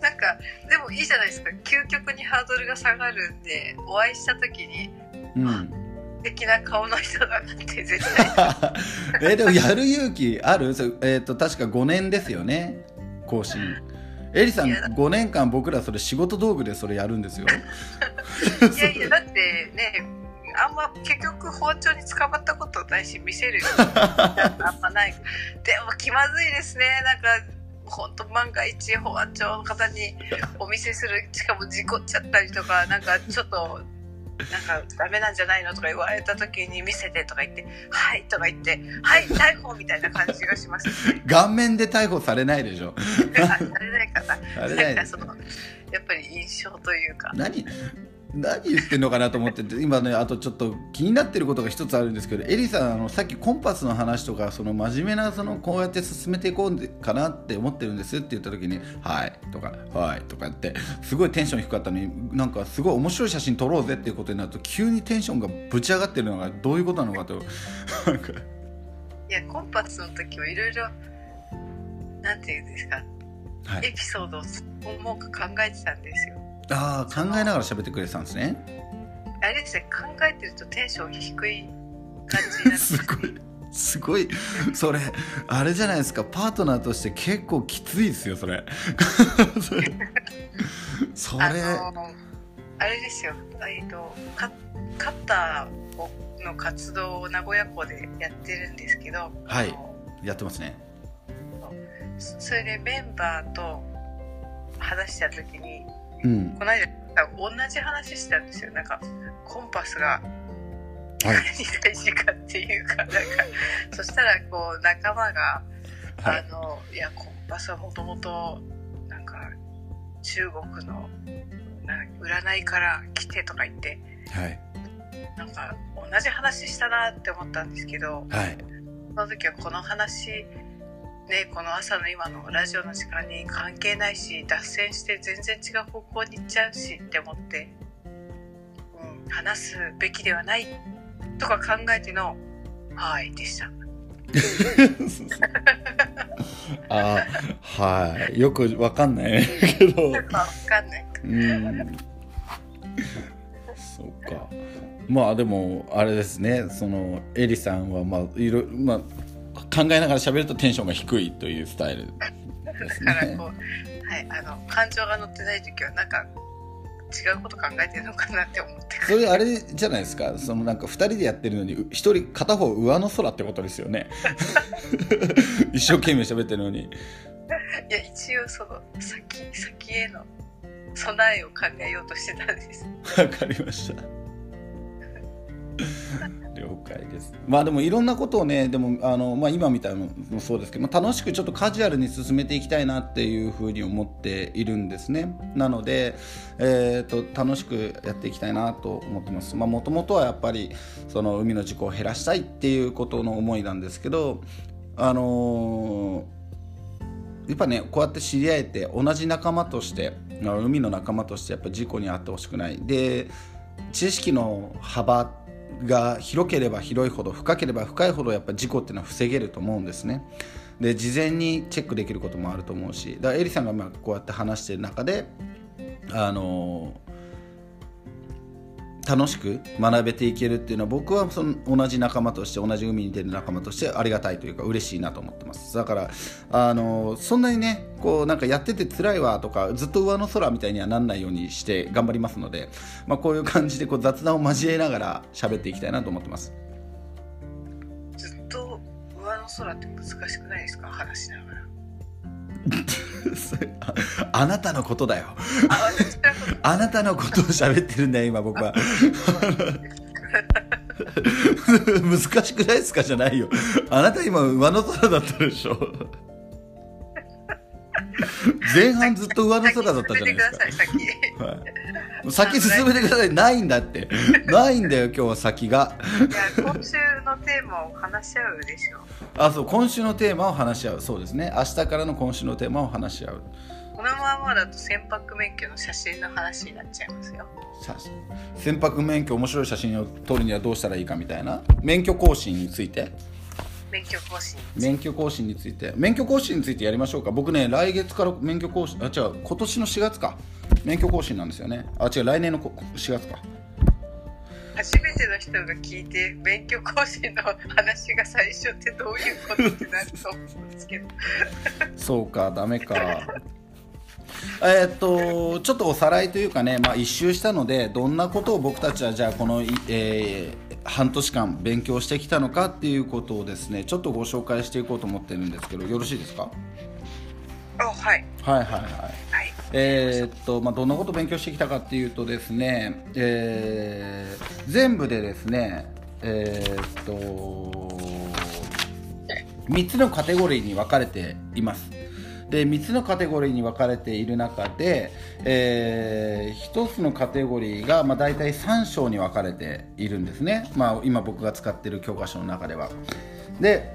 なんか、でもいいじゃないですか。究極にハードルが下がるんで、お会いした時に、うん素敵な顔の人だなって絶対。えーでもやる勇気ある？そえっ、と確か5年ですよね更新エリさんいや5年間僕らそれ仕事道具でそれやるんですよ いやいや、だってね、あんま結局包丁に捕まったことないし、見せる あんまない。でも気まずいですね。なんか、本当万が一保安庁の方にお見せする、しかも事故っちゃったりとか、なんかちょっと、なんかダメなんじゃないのとか言われた時に見せてとか言って、はいとか言って、はい、逮捕みたいな感じがしますね。顔面で逮捕されないでしょあされないかな。されないなんかその、やっぱり印象というか。何？何言ってんのかなと思ってて今ねあとちょっと気になってることが一つあるんですけどエリさんあのさっきコンパスの話とかその真面目なそのこうやって進めていこうかなって思ってるんですって言った時に「はい」とか「はい」とかってすごいテンション低かったのになんかすごい面白い写真撮ろうぜっていうことになると急にテンションがぶち上がってるのがどういうことなのかとなんかいや、コンパスの時はいろいろ、なんていうんですか、はいエピソードを重く考えてたんですよ。ああ考えながら喋ってくれてたんですね。あれですね、考えてるとテンション低い感じになって すごいすごい。それあれじゃないですか。パートナーとして結構きついですよそれ。それ。あのあれですよ、えっと、カカッターをの活動を名古屋港でやってるんですけど、はい。やってますね。そそれでメンバーと話した時に、うん。この間、同じ話したんですよ。なんか、コンパスがはい。何大事かっていうか、なんか、そしたら、こう、仲間が、はい。あの、いや、コンパスはもともと、なんか、中国の、な占いから来てとか言って、はい。なんか、同じ話したなって思ったんですけど、はい。その時はこの話、ね、この朝の今のラジオの時間に関係ないし、脱線して全然違う方向に行っちゃうしって思って、話すべきではないとか考えての「はい」でした。あはい。よくわかんないけど。わかんない。うん。そうか。まあでもあれですね。そのエリさんはまあいろまあ考えながら喋るとテンションが低いというスタイルですね。だからこう、はい、あの感情が乗ってない時はなんか違うこと考えてるのかなって思って。それあれじゃないですか。そのなんか2人でやってるのに1人片方上の空ってことですよね。一生懸命喋ってるのに。いや一応その先先への備えを考えようとしてたんです。わかりました了解です。まあでもいろんなことをねでもあの、まあ、今みたいなのもそうですけど、まあ、楽しくちょっとカジュアルに進めていきたいなっていうふうに思っているんですね。なので、えー、と楽しくやっていきたいなと思ってます。もともとはやっぱりその海の事故を減らしたいっていうことの思いなんですけどあのーやっぱねこうやって知り合えて同じ仲間としてあの海の仲間としてやっぱ事故に遭ってほしくない。で知識の幅が広ければ広いほど深ければ深いほどやっぱ事故っていうのは防げると思うんですね。で事前にチェックできることもあると思うしだからエリさんがまあこうやって話してる中であの楽しく学べていけるっていうのは僕はその同じ仲間として同じ海に出る仲間としてありがたいというか嬉しいなと思ってます。だからあのそんなにねこうなんかやってて辛いわとかずっと上の空みたいにはなんないようにして頑張りますので、まあ、こういう感じでこう雑談を交えながら喋っていきたいなと思ってます。ずっと上の空って難しくないですか？話しながら。ああなたのことだよ。あなたのことを喋ってるんだよ今僕は。難しくないですか？じゃないよ。あなた今上の空だったでしょ。前半ずっと上の空だったじゃないですか。先進めてください先。はい、先進めてください。ないんだって。ないんだよ今日は先が。いや今週のテーマを話し合うでしょ。あそう今週のテーマを話し合う。そうですね。明日からの今週のテーマを話し合う。このままだと船舶免許の写真の話になっちゃいますよ。写真。船舶免許面白い写真を撮るにはどうしたらいいかみたいな？免許更新について？免許更新。免許更新について。免許更新についてやりましょうか。僕ね来月から免許更新あ違う今年の4月か。免許更新なんですよね。あ違う来年のこ4月か。初めての人が聞いて免許更新の話が最初ってどういうことってなると思うんですけど。そうかダメかえーっとちょっとおさらいというかね、まあ、一周したのでどんなことを僕たちはじゃあこの、いえー半年間勉強してきたのかっていうことをですねちょっとご紹介していこうと思ってるんですけどよろしいですか？あはい。はいはいはい。はい。えーっとまあ、どんなことを勉強してきたかっていうとですね、えー全部でですねえーっと3つのカテゴリーに分かれていますで3つのカテゴリーに分かれている中で、え1つのカテゴリーが、まあ、大体3章に分かれているんですね、まあ、今僕が使っている教科書の中では。で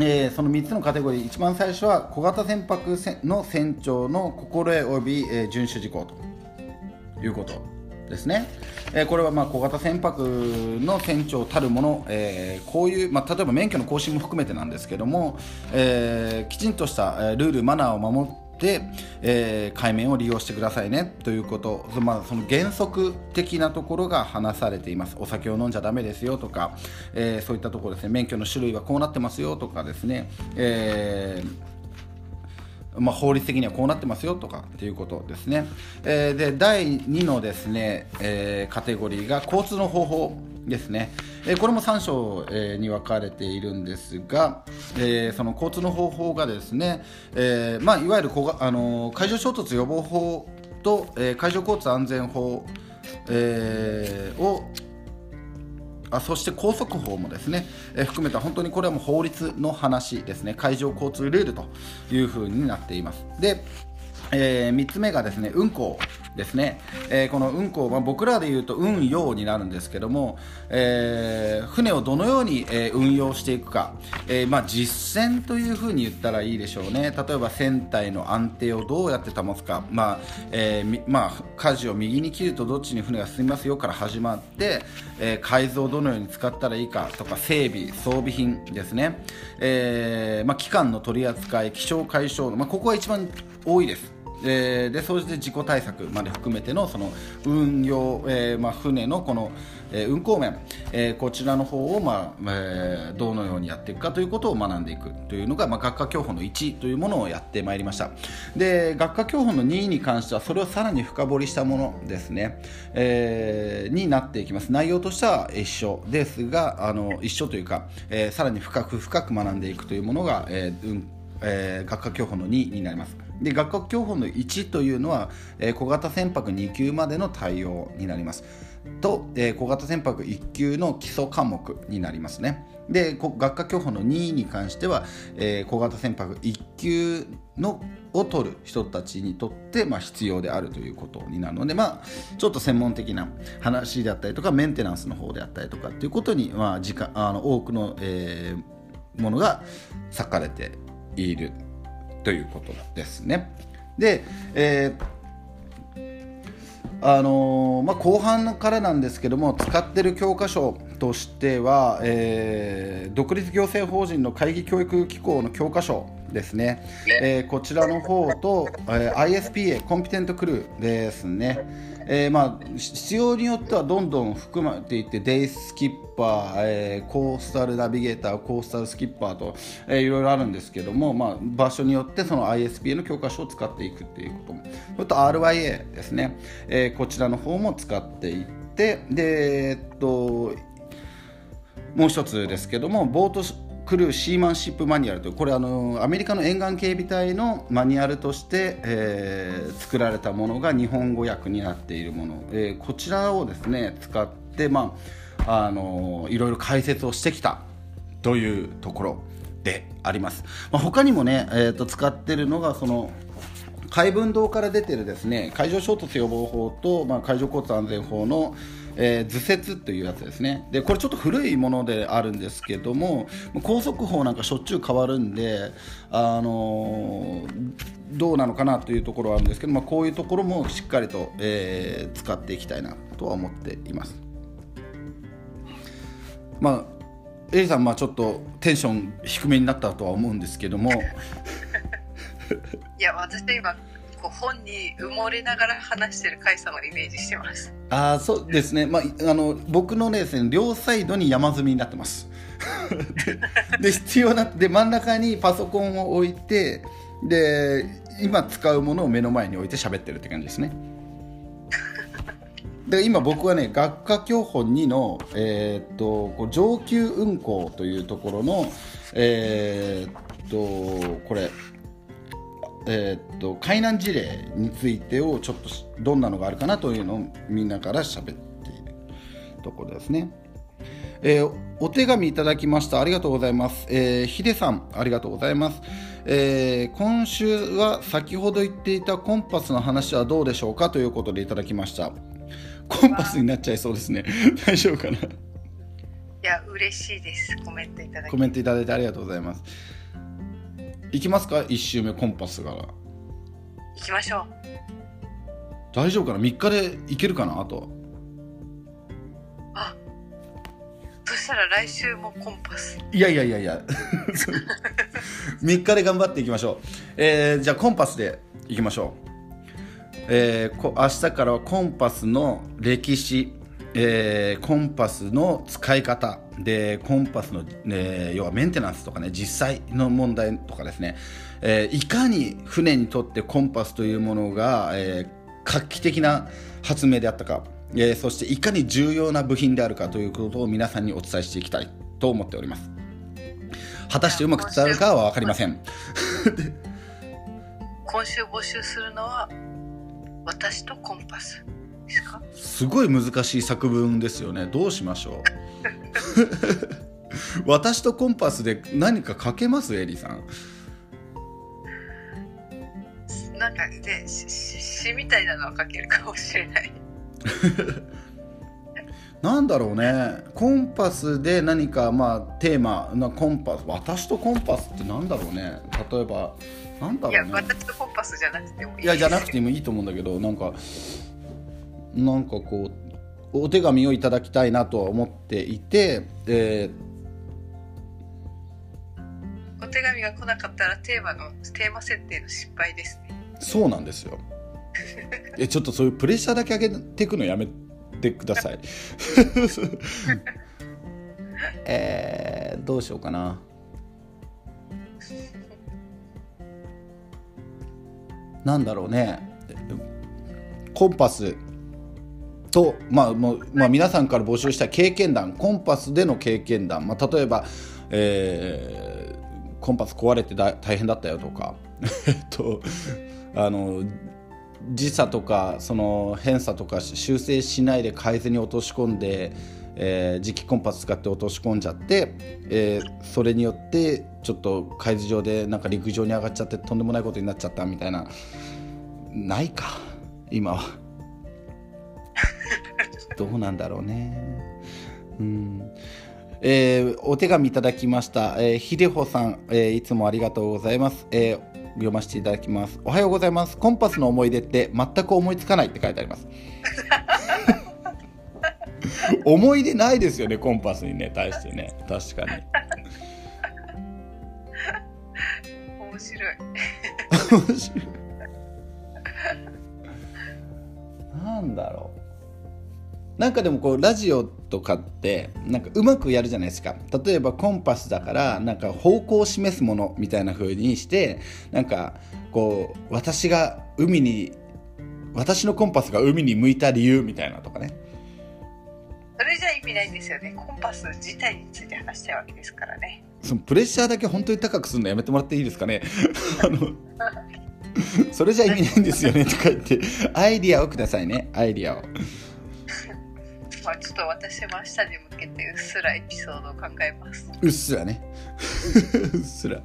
えーその3つのカテゴリー一番最初は小型船舶の船長の心得及び、えー遵守事項ということ。ですね、えーこれはま小型船舶の船長たるもの、えーこういう、まあ、例えば免許の更新も含めてなんですけども、えーきちんとしたルールマナーを守って、えー海面を利用してくださいねということ、そまあ、その原則的なところが話されています。お酒を飲んじゃダメですよとか、えそういったところですね。免許の種類はこうなってますよとかですね、えーまあ、法律的にはこうなってますよとかっていうことですね、えーで第2のですね、えーカテゴリーが交通の方法ですね、えーこれも3章、えに分かれているんですが、えその交通の方法がですね、えまあ、いわゆる、あの海上衝突予防法と、え海上交通安全法、えーをあそして高速法もですね、え含めた本当にこれはもう法律の話ですね。海上交通ルールというふうになっています。でえー、3つ目がですね運航ですね、えー、この運航、まあ、僕らで言うと運用になるんですけども、えー、船をどのように、え運用していくか、えまあ、実践というふうに言ったらいいでしょうね。例えば船体の安定をどうやって保つか、まあえまあ、舵を右に切るとどっちに船が進みますよ。から始まって、え改造をどのように使ったらいいか。とか整備装備品ですね、えまあ、機関の取り扱い気象解消、まあ、ここが一番多いです。えー、でそして自己対策まで含めてのその運用、えーまあ、船のこの、えー、運航面、えー、こちらの方を、まあえー、どのようにやっていくかということを学んでいくというのが、まあ、学科教本の1というものをやってまいりました。で学科教本の2に関してはそれをさらに深掘りしたものですね、えー、になっていきます。内容としては一緒ですがあの一緒というか、えー、さらに深く深く学んでいくというものが、えーうんえー、学科教本の2になります。で学科教本の1というのは、えー、小型船舶2級までの対応になります。と、えー、小型船舶1級の基礎科目になりますね。で学科教本の2に関しては、えー、小型船舶1級のを取る人たちにとって、まあ、必要であるということになるので、まあ、ちょっと専門的な話であったりとかメンテナンスの方であったりとかっていうことに、まあ、時間あの多くの、えー、ものが割かれている。ということですね。で、えー、あのー、まあ、後半からなんですけども使ってる教科書としては、えー、独立行政法人の会議教育機構の教科書ですね、えー、こちらの方と、えー、ISPA コンピテントクルーですねえー、まあ、必要によってはどんどん含まれていってデイスキッパー、えー、コースタルナビゲーターコースタルスキッパーと、えー、いろいろあるんですけども、まあ、場所によってその ISPA の教科書を使っていくっていうことも。それと RYA ですね、えー、こちらの方も使っていってで、えっともう一つですけどもボートクルーシーマンシップマニュアルというこれあのアメリカの沿岸警備隊のマニュアルとして、えー、作られたものが日本語訳になっているもの、えー、こちらをですね使って、まあ、あのいろいろ解説をしてきたというところであります、まあ、他にもね、えーと、使ってるのがその海文道から出てるですね海上衝突予防法と、まあ、海上交通安全法の、えー、図説というやつですねでこれちょっと古いものであるんですけども高速法なんかしょっちゅう変わるんで、あのー、どうなのかなというところはあるんですけど、まあ、こういうところもしっかりと、えー、使っていきたいなとは思っています。まあエリさん、まあ、ちょっとテンション低めになったとは思うんですけども いや私今こう本に埋もれながら話してる甲斐さんをイメージしてます。ああそうですね、まあ、あの僕のねですね両サイドに山積みになってます。で必要なで真ん中にパソコンを置いてで今使うものを目の前に置いて喋ってるって感じですね。で今僕はね学科教本2の、えー、っと上級運行というところのえー、っとこれえー、っと海難事例についてをちょっとどんなのがあるかなというのをみんなから喋っているところですね。えー、お手紙いただきました。ありがとうございます、えー、ヒデさんありがとうございます、えー、今週は先ほど言っていたコンパスの話はどうでしょうかということでいただきました。コンパスになっちゃいそうですね。大丈夫かな？いや嬉しいです。コメントいただき。コメントいただいてありがとうございます行きますか？1周目コンパスから。行きましょう。大丈夫かな？3日で行けるかな？あと。あそしたら来週もコンパス。いやいやいやいや。3日で頑張っていきましょう、えー、じゃあコンパスでいきましょう。えー、こ明日からはコンパスの歴史えー、コンパスの使い方でコンパスの、ね、要はメンテナンスとかね実際の問題とかですね、えー、いかに船にとってコンパスというものが、え、画期的な発明であったか、え、そしていかに重要な部品であるかということを皆さんにお伝えしていきたいと思っております。果たしてうまく伝わるかは分かりません。今週募集するのは私とコンパス。ですか？すごい難しい作文ですよね。どうしましょう？私とコンパスで何か書けます？エリさん。なんかね詩みたいなのは書けるかもしれない。なんだろうね。コンパスで何かまあテーマなコンパス。私とコンパスってなんだろうね。例えばなんだいやろうね。私とコンパスじゃなくてもいいいやじゃなくてももいいと思うんだけどなんかなんかこうお手紙をいただきたいなとは思っていて、えお手紙が来なかったらテーマのテーマ設定の失敗ですね。ーそうなんですよ。えちょっとそういうプレッシャーだけ上げていくのやめてください。えー、どうしようかな。なんだろうね。コンパスと、まあもうまあ、皆さんから募集した経験談コンパスでの経験談、まあ、例えば、えーコンパス壊れて大変だったよとか。とあの時差とかその偏差とか修正しないで改善に落とし込んで、えー磁気コンパス使って落とし込んじゃって、えーそれによってちょっと海図上でなんか陸上に上がっちゃってとんでもないことになっちゃったみたいな。ないか今は。どうなんだろうね。うん。えーお手紙いただきました、えー、ひでほさん、えーいつもありがとうございます、えー読ませていただきます。おはようございます。コンパスの思い出って全く思いつかないって書いてあります。思い出ないですよねコンパスにね。対してね。確かに。面白い。面白い。なんだろうなんかでもこうラジオとかってなんかうまくやるじゃないですか。例えばコンパスだからなんか方向を示すものみたいな風にしてなんかこう私が海に私のコンパスが海に向いた理由みたいなとかね。それじゃ意味ないんですよね。コンパス自体について話したいわけですからね。そのプレッシャーだけ本当に高くするのやめてもらっていいですかね。あの それじゃ意味ないんですよねとか言ってアイディアをくださいね。アイディアをまあちょっと私も明日に向けてうっすらエピソードを考えます。うっすらね。うっすら。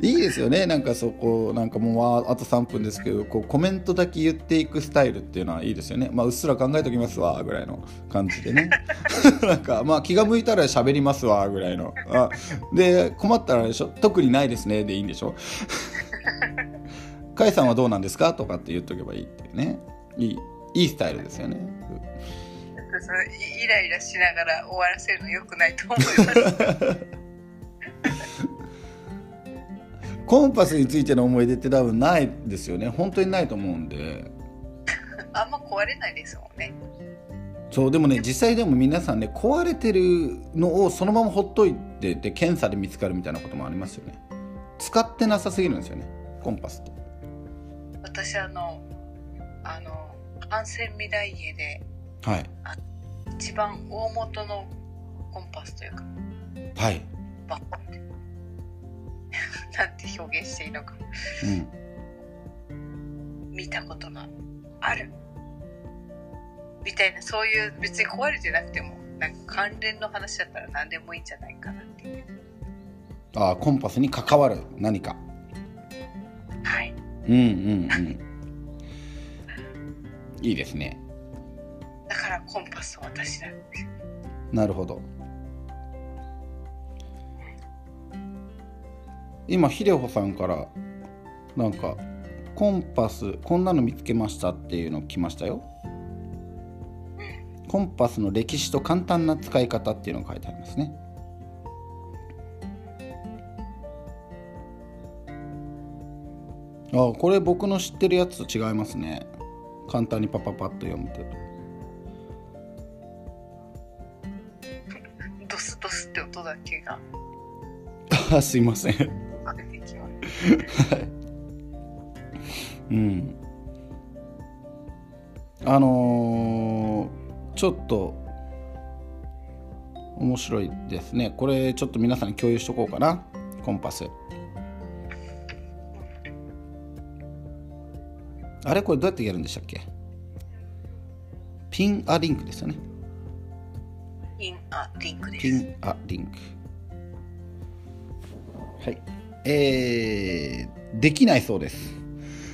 いいですよね。なんかそこなんかもうああと3分ですけどこうコメントだけ言っていくスタイルっていうのはいいですよね。まあうっすら考えときますわぐらいの感じでね。なんかまあ気が向いたら喋りますわぐらいの。あで困ったらでしょ特にないですねでいいんでしょ。甲斐さんはどうなんですかとかって言っとけばいいっていうね。いいいいスタイルですよねかそのイイライラしながら終わらせるの良くないと思います。コンパスについての思い出って多分ないですよね。本当にないと思うんで。あんま壊れないですもんね。そうでもね実際でも皆さんね壊れてるのをそのままほっといてて検査で見つかるみたいなこともありますよね。使ってなさすぎるんですよねコンパスって。私あのあの安全未来家ではい。一番大元のコンパスというか。はい。バッて。なんて表現していいのか。うん。見たことがある。みたいなそういう別に壊れてなくてもなんか関連の話だったら何でもいいんじゃないかなっていう。あーコンパスに関わる何か。はい。うんうんうん。いいですねだからコンパスは私なんですよなるほど。今ひでほさんからなんかコンパスこんなの見つけましたっていうの来ましたよ。コンパスの歴史と簡単な使い方っていうのが書いてありますね。あこれ僕の知ってるやつと違いますね。簡単にパパパッと読むとって音だけがあすいません。出てきます うん。あのーちょっと面白いですね。これちょっと皆さんに共有しとこうかな。コンパス。あれ？これどうやってやるんでしたっけ？ピンアリンクですよねインアリンクでピすンアリンク。はい。えー、できないそうです。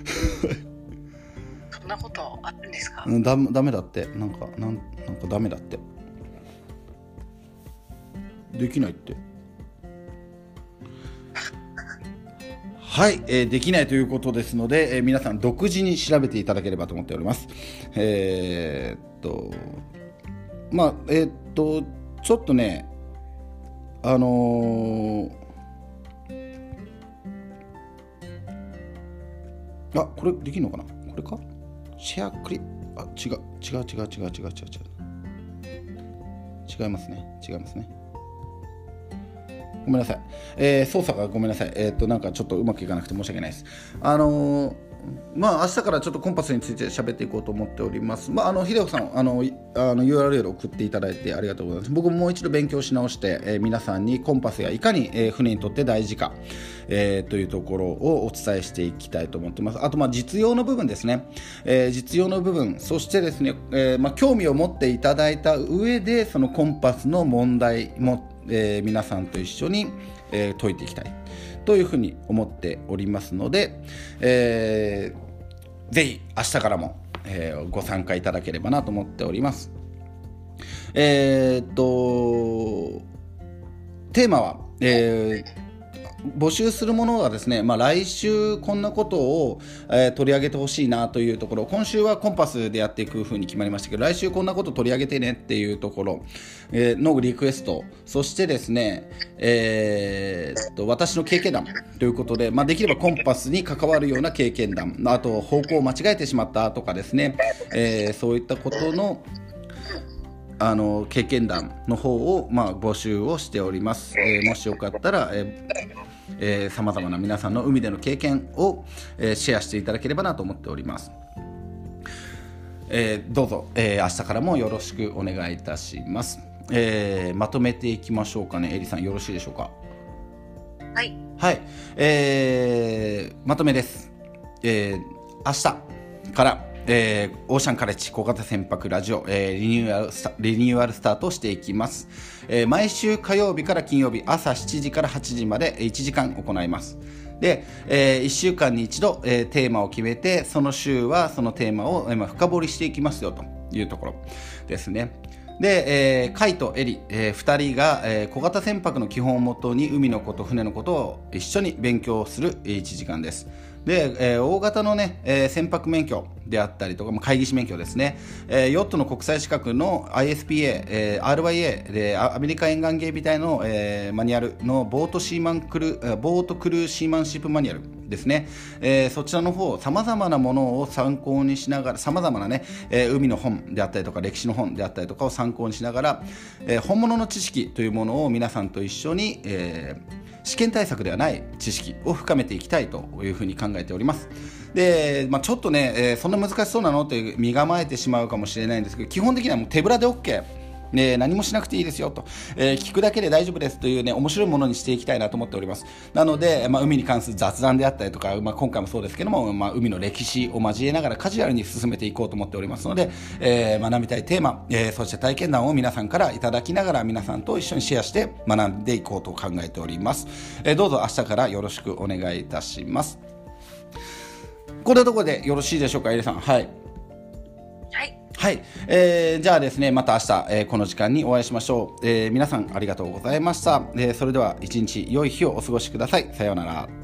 そんなことあるんですか、うんだダメだって。なんかなんなんかダメだって。できないって。はい、えーできないということですので、えー皆さん独自に調べていただければと思っております。えーっとまあえーっとちょっとねあのーあこれできるのかな？これか？シェアクリあ違う違う違う違う違う違う違う。違いますね。違いますね。ごめんなさい、えー操作がごめんなさい。えーっとなんかちょっとうまくいかなくて申し訳ないです。あのーまあ明日からちょっとコンパスについて喋っていこうと思っております。まああの秀夫さんあのあの URL を送っていただいてありがとうございます。僕ももう一度勉強し直して、えー皆さんにコンパスがいかに、えー船にとって大事か、えーというところをお伝えしていきたいと思ってます。あとまあ実用の部分ですね。えー実用の部分、そしてですね、えーまあ興味を持っていただいた上でそのコンパスの問題も、えー皆さんと一緒に、えー解いていきたい。というふうに思っておりますので、えーぜひ明日からも、えーご参加いただければなと思っております。えーっとテーマは、えー募集するものはですね、まあ、来週こんなことを、えー取り上げてほしいなというところ。今週はコンパスでやっていくふうに決まりましたけど来週こんなこと取り上げてねっていうところ、えーのリクエスト。そしてですね、えーっと私の経験談ということで、まあ、できればコンパスに関わるような経験談。あと方向を間違えてしまったとかですね、えーそういったことのあの経験談の方を、まあ、募集をしております、えーもしよかったら、えーさまざまな皆さんの海での経験を、えーシェアしていただければなと思っております、えーどうぞ、えー明日からもよろしくお願いいたします、えーまとめていきましょうかね。エリさんよろしいでしょうか？はい。はい、えーまとめです。えー明日から、えーオーシャンカレッジ小型船舶ラジオ、えーリニューアルスタリニューアルスタートしていきます、えー毎週火曜日から金曜日朝7時から8時まで1時間行います。で、え1週間に一度、えーテーマを決めてその週はそのテーマを、えー深掘りしていきますよというところですね。で、えー、カイとエリ、え2人が、えー小型船舶の基本をもとに海のこと船のことを一緒に勉強する1時間ですで、えー大型のね、えー船舶免許であったりとか、まあ、会議士免許ですね、えーヨットの国際資格の ISPA、えー RYA でアメリカ沿岸警備隊の、えーマニュアルのボートシーマンクルーボートクルーシーマンシップマニュアルですね、えーそちらの方さまざまなものを参考にしながらさまざまなね、えー海の本であったりとか歴史の本であったりとかを参考にしながら、えー本物の知識というものを皆さんと一緒に、えー試験対策ではない知識を深めていきたいというふうに考えております。で、まあ、ちょっとね、えーそんな難しそうなのって身構えてしまうかもしれないんですけど基本的にはもう手ぶらで OK。ね、何もしなくていいですよと、えー聞くだけで大丈夫ですというね面白いものにしていきたいなと思っております。なので、まあ、海に関する雑談であったりとか、まあ、今回もそうですけども、まあ、海の歴史を交えながらカジュアルに進めていこうと思っておりますので、えー学びたいテーマ、えーそして体験談を皆さんからいただきながら皆さんと一緒にシェアして学んでいこうと考えております、えーどうぞ明日からよろしくお願いいたします。こんなところでよろしいでしょうかエリさん。はい。はい。はい、えーじゃあですねまた明日、えーこの時間にお会いしましょう、えー皆さんありがとうございました、えーそれでは一日良い日をお過ごしください。さようなら。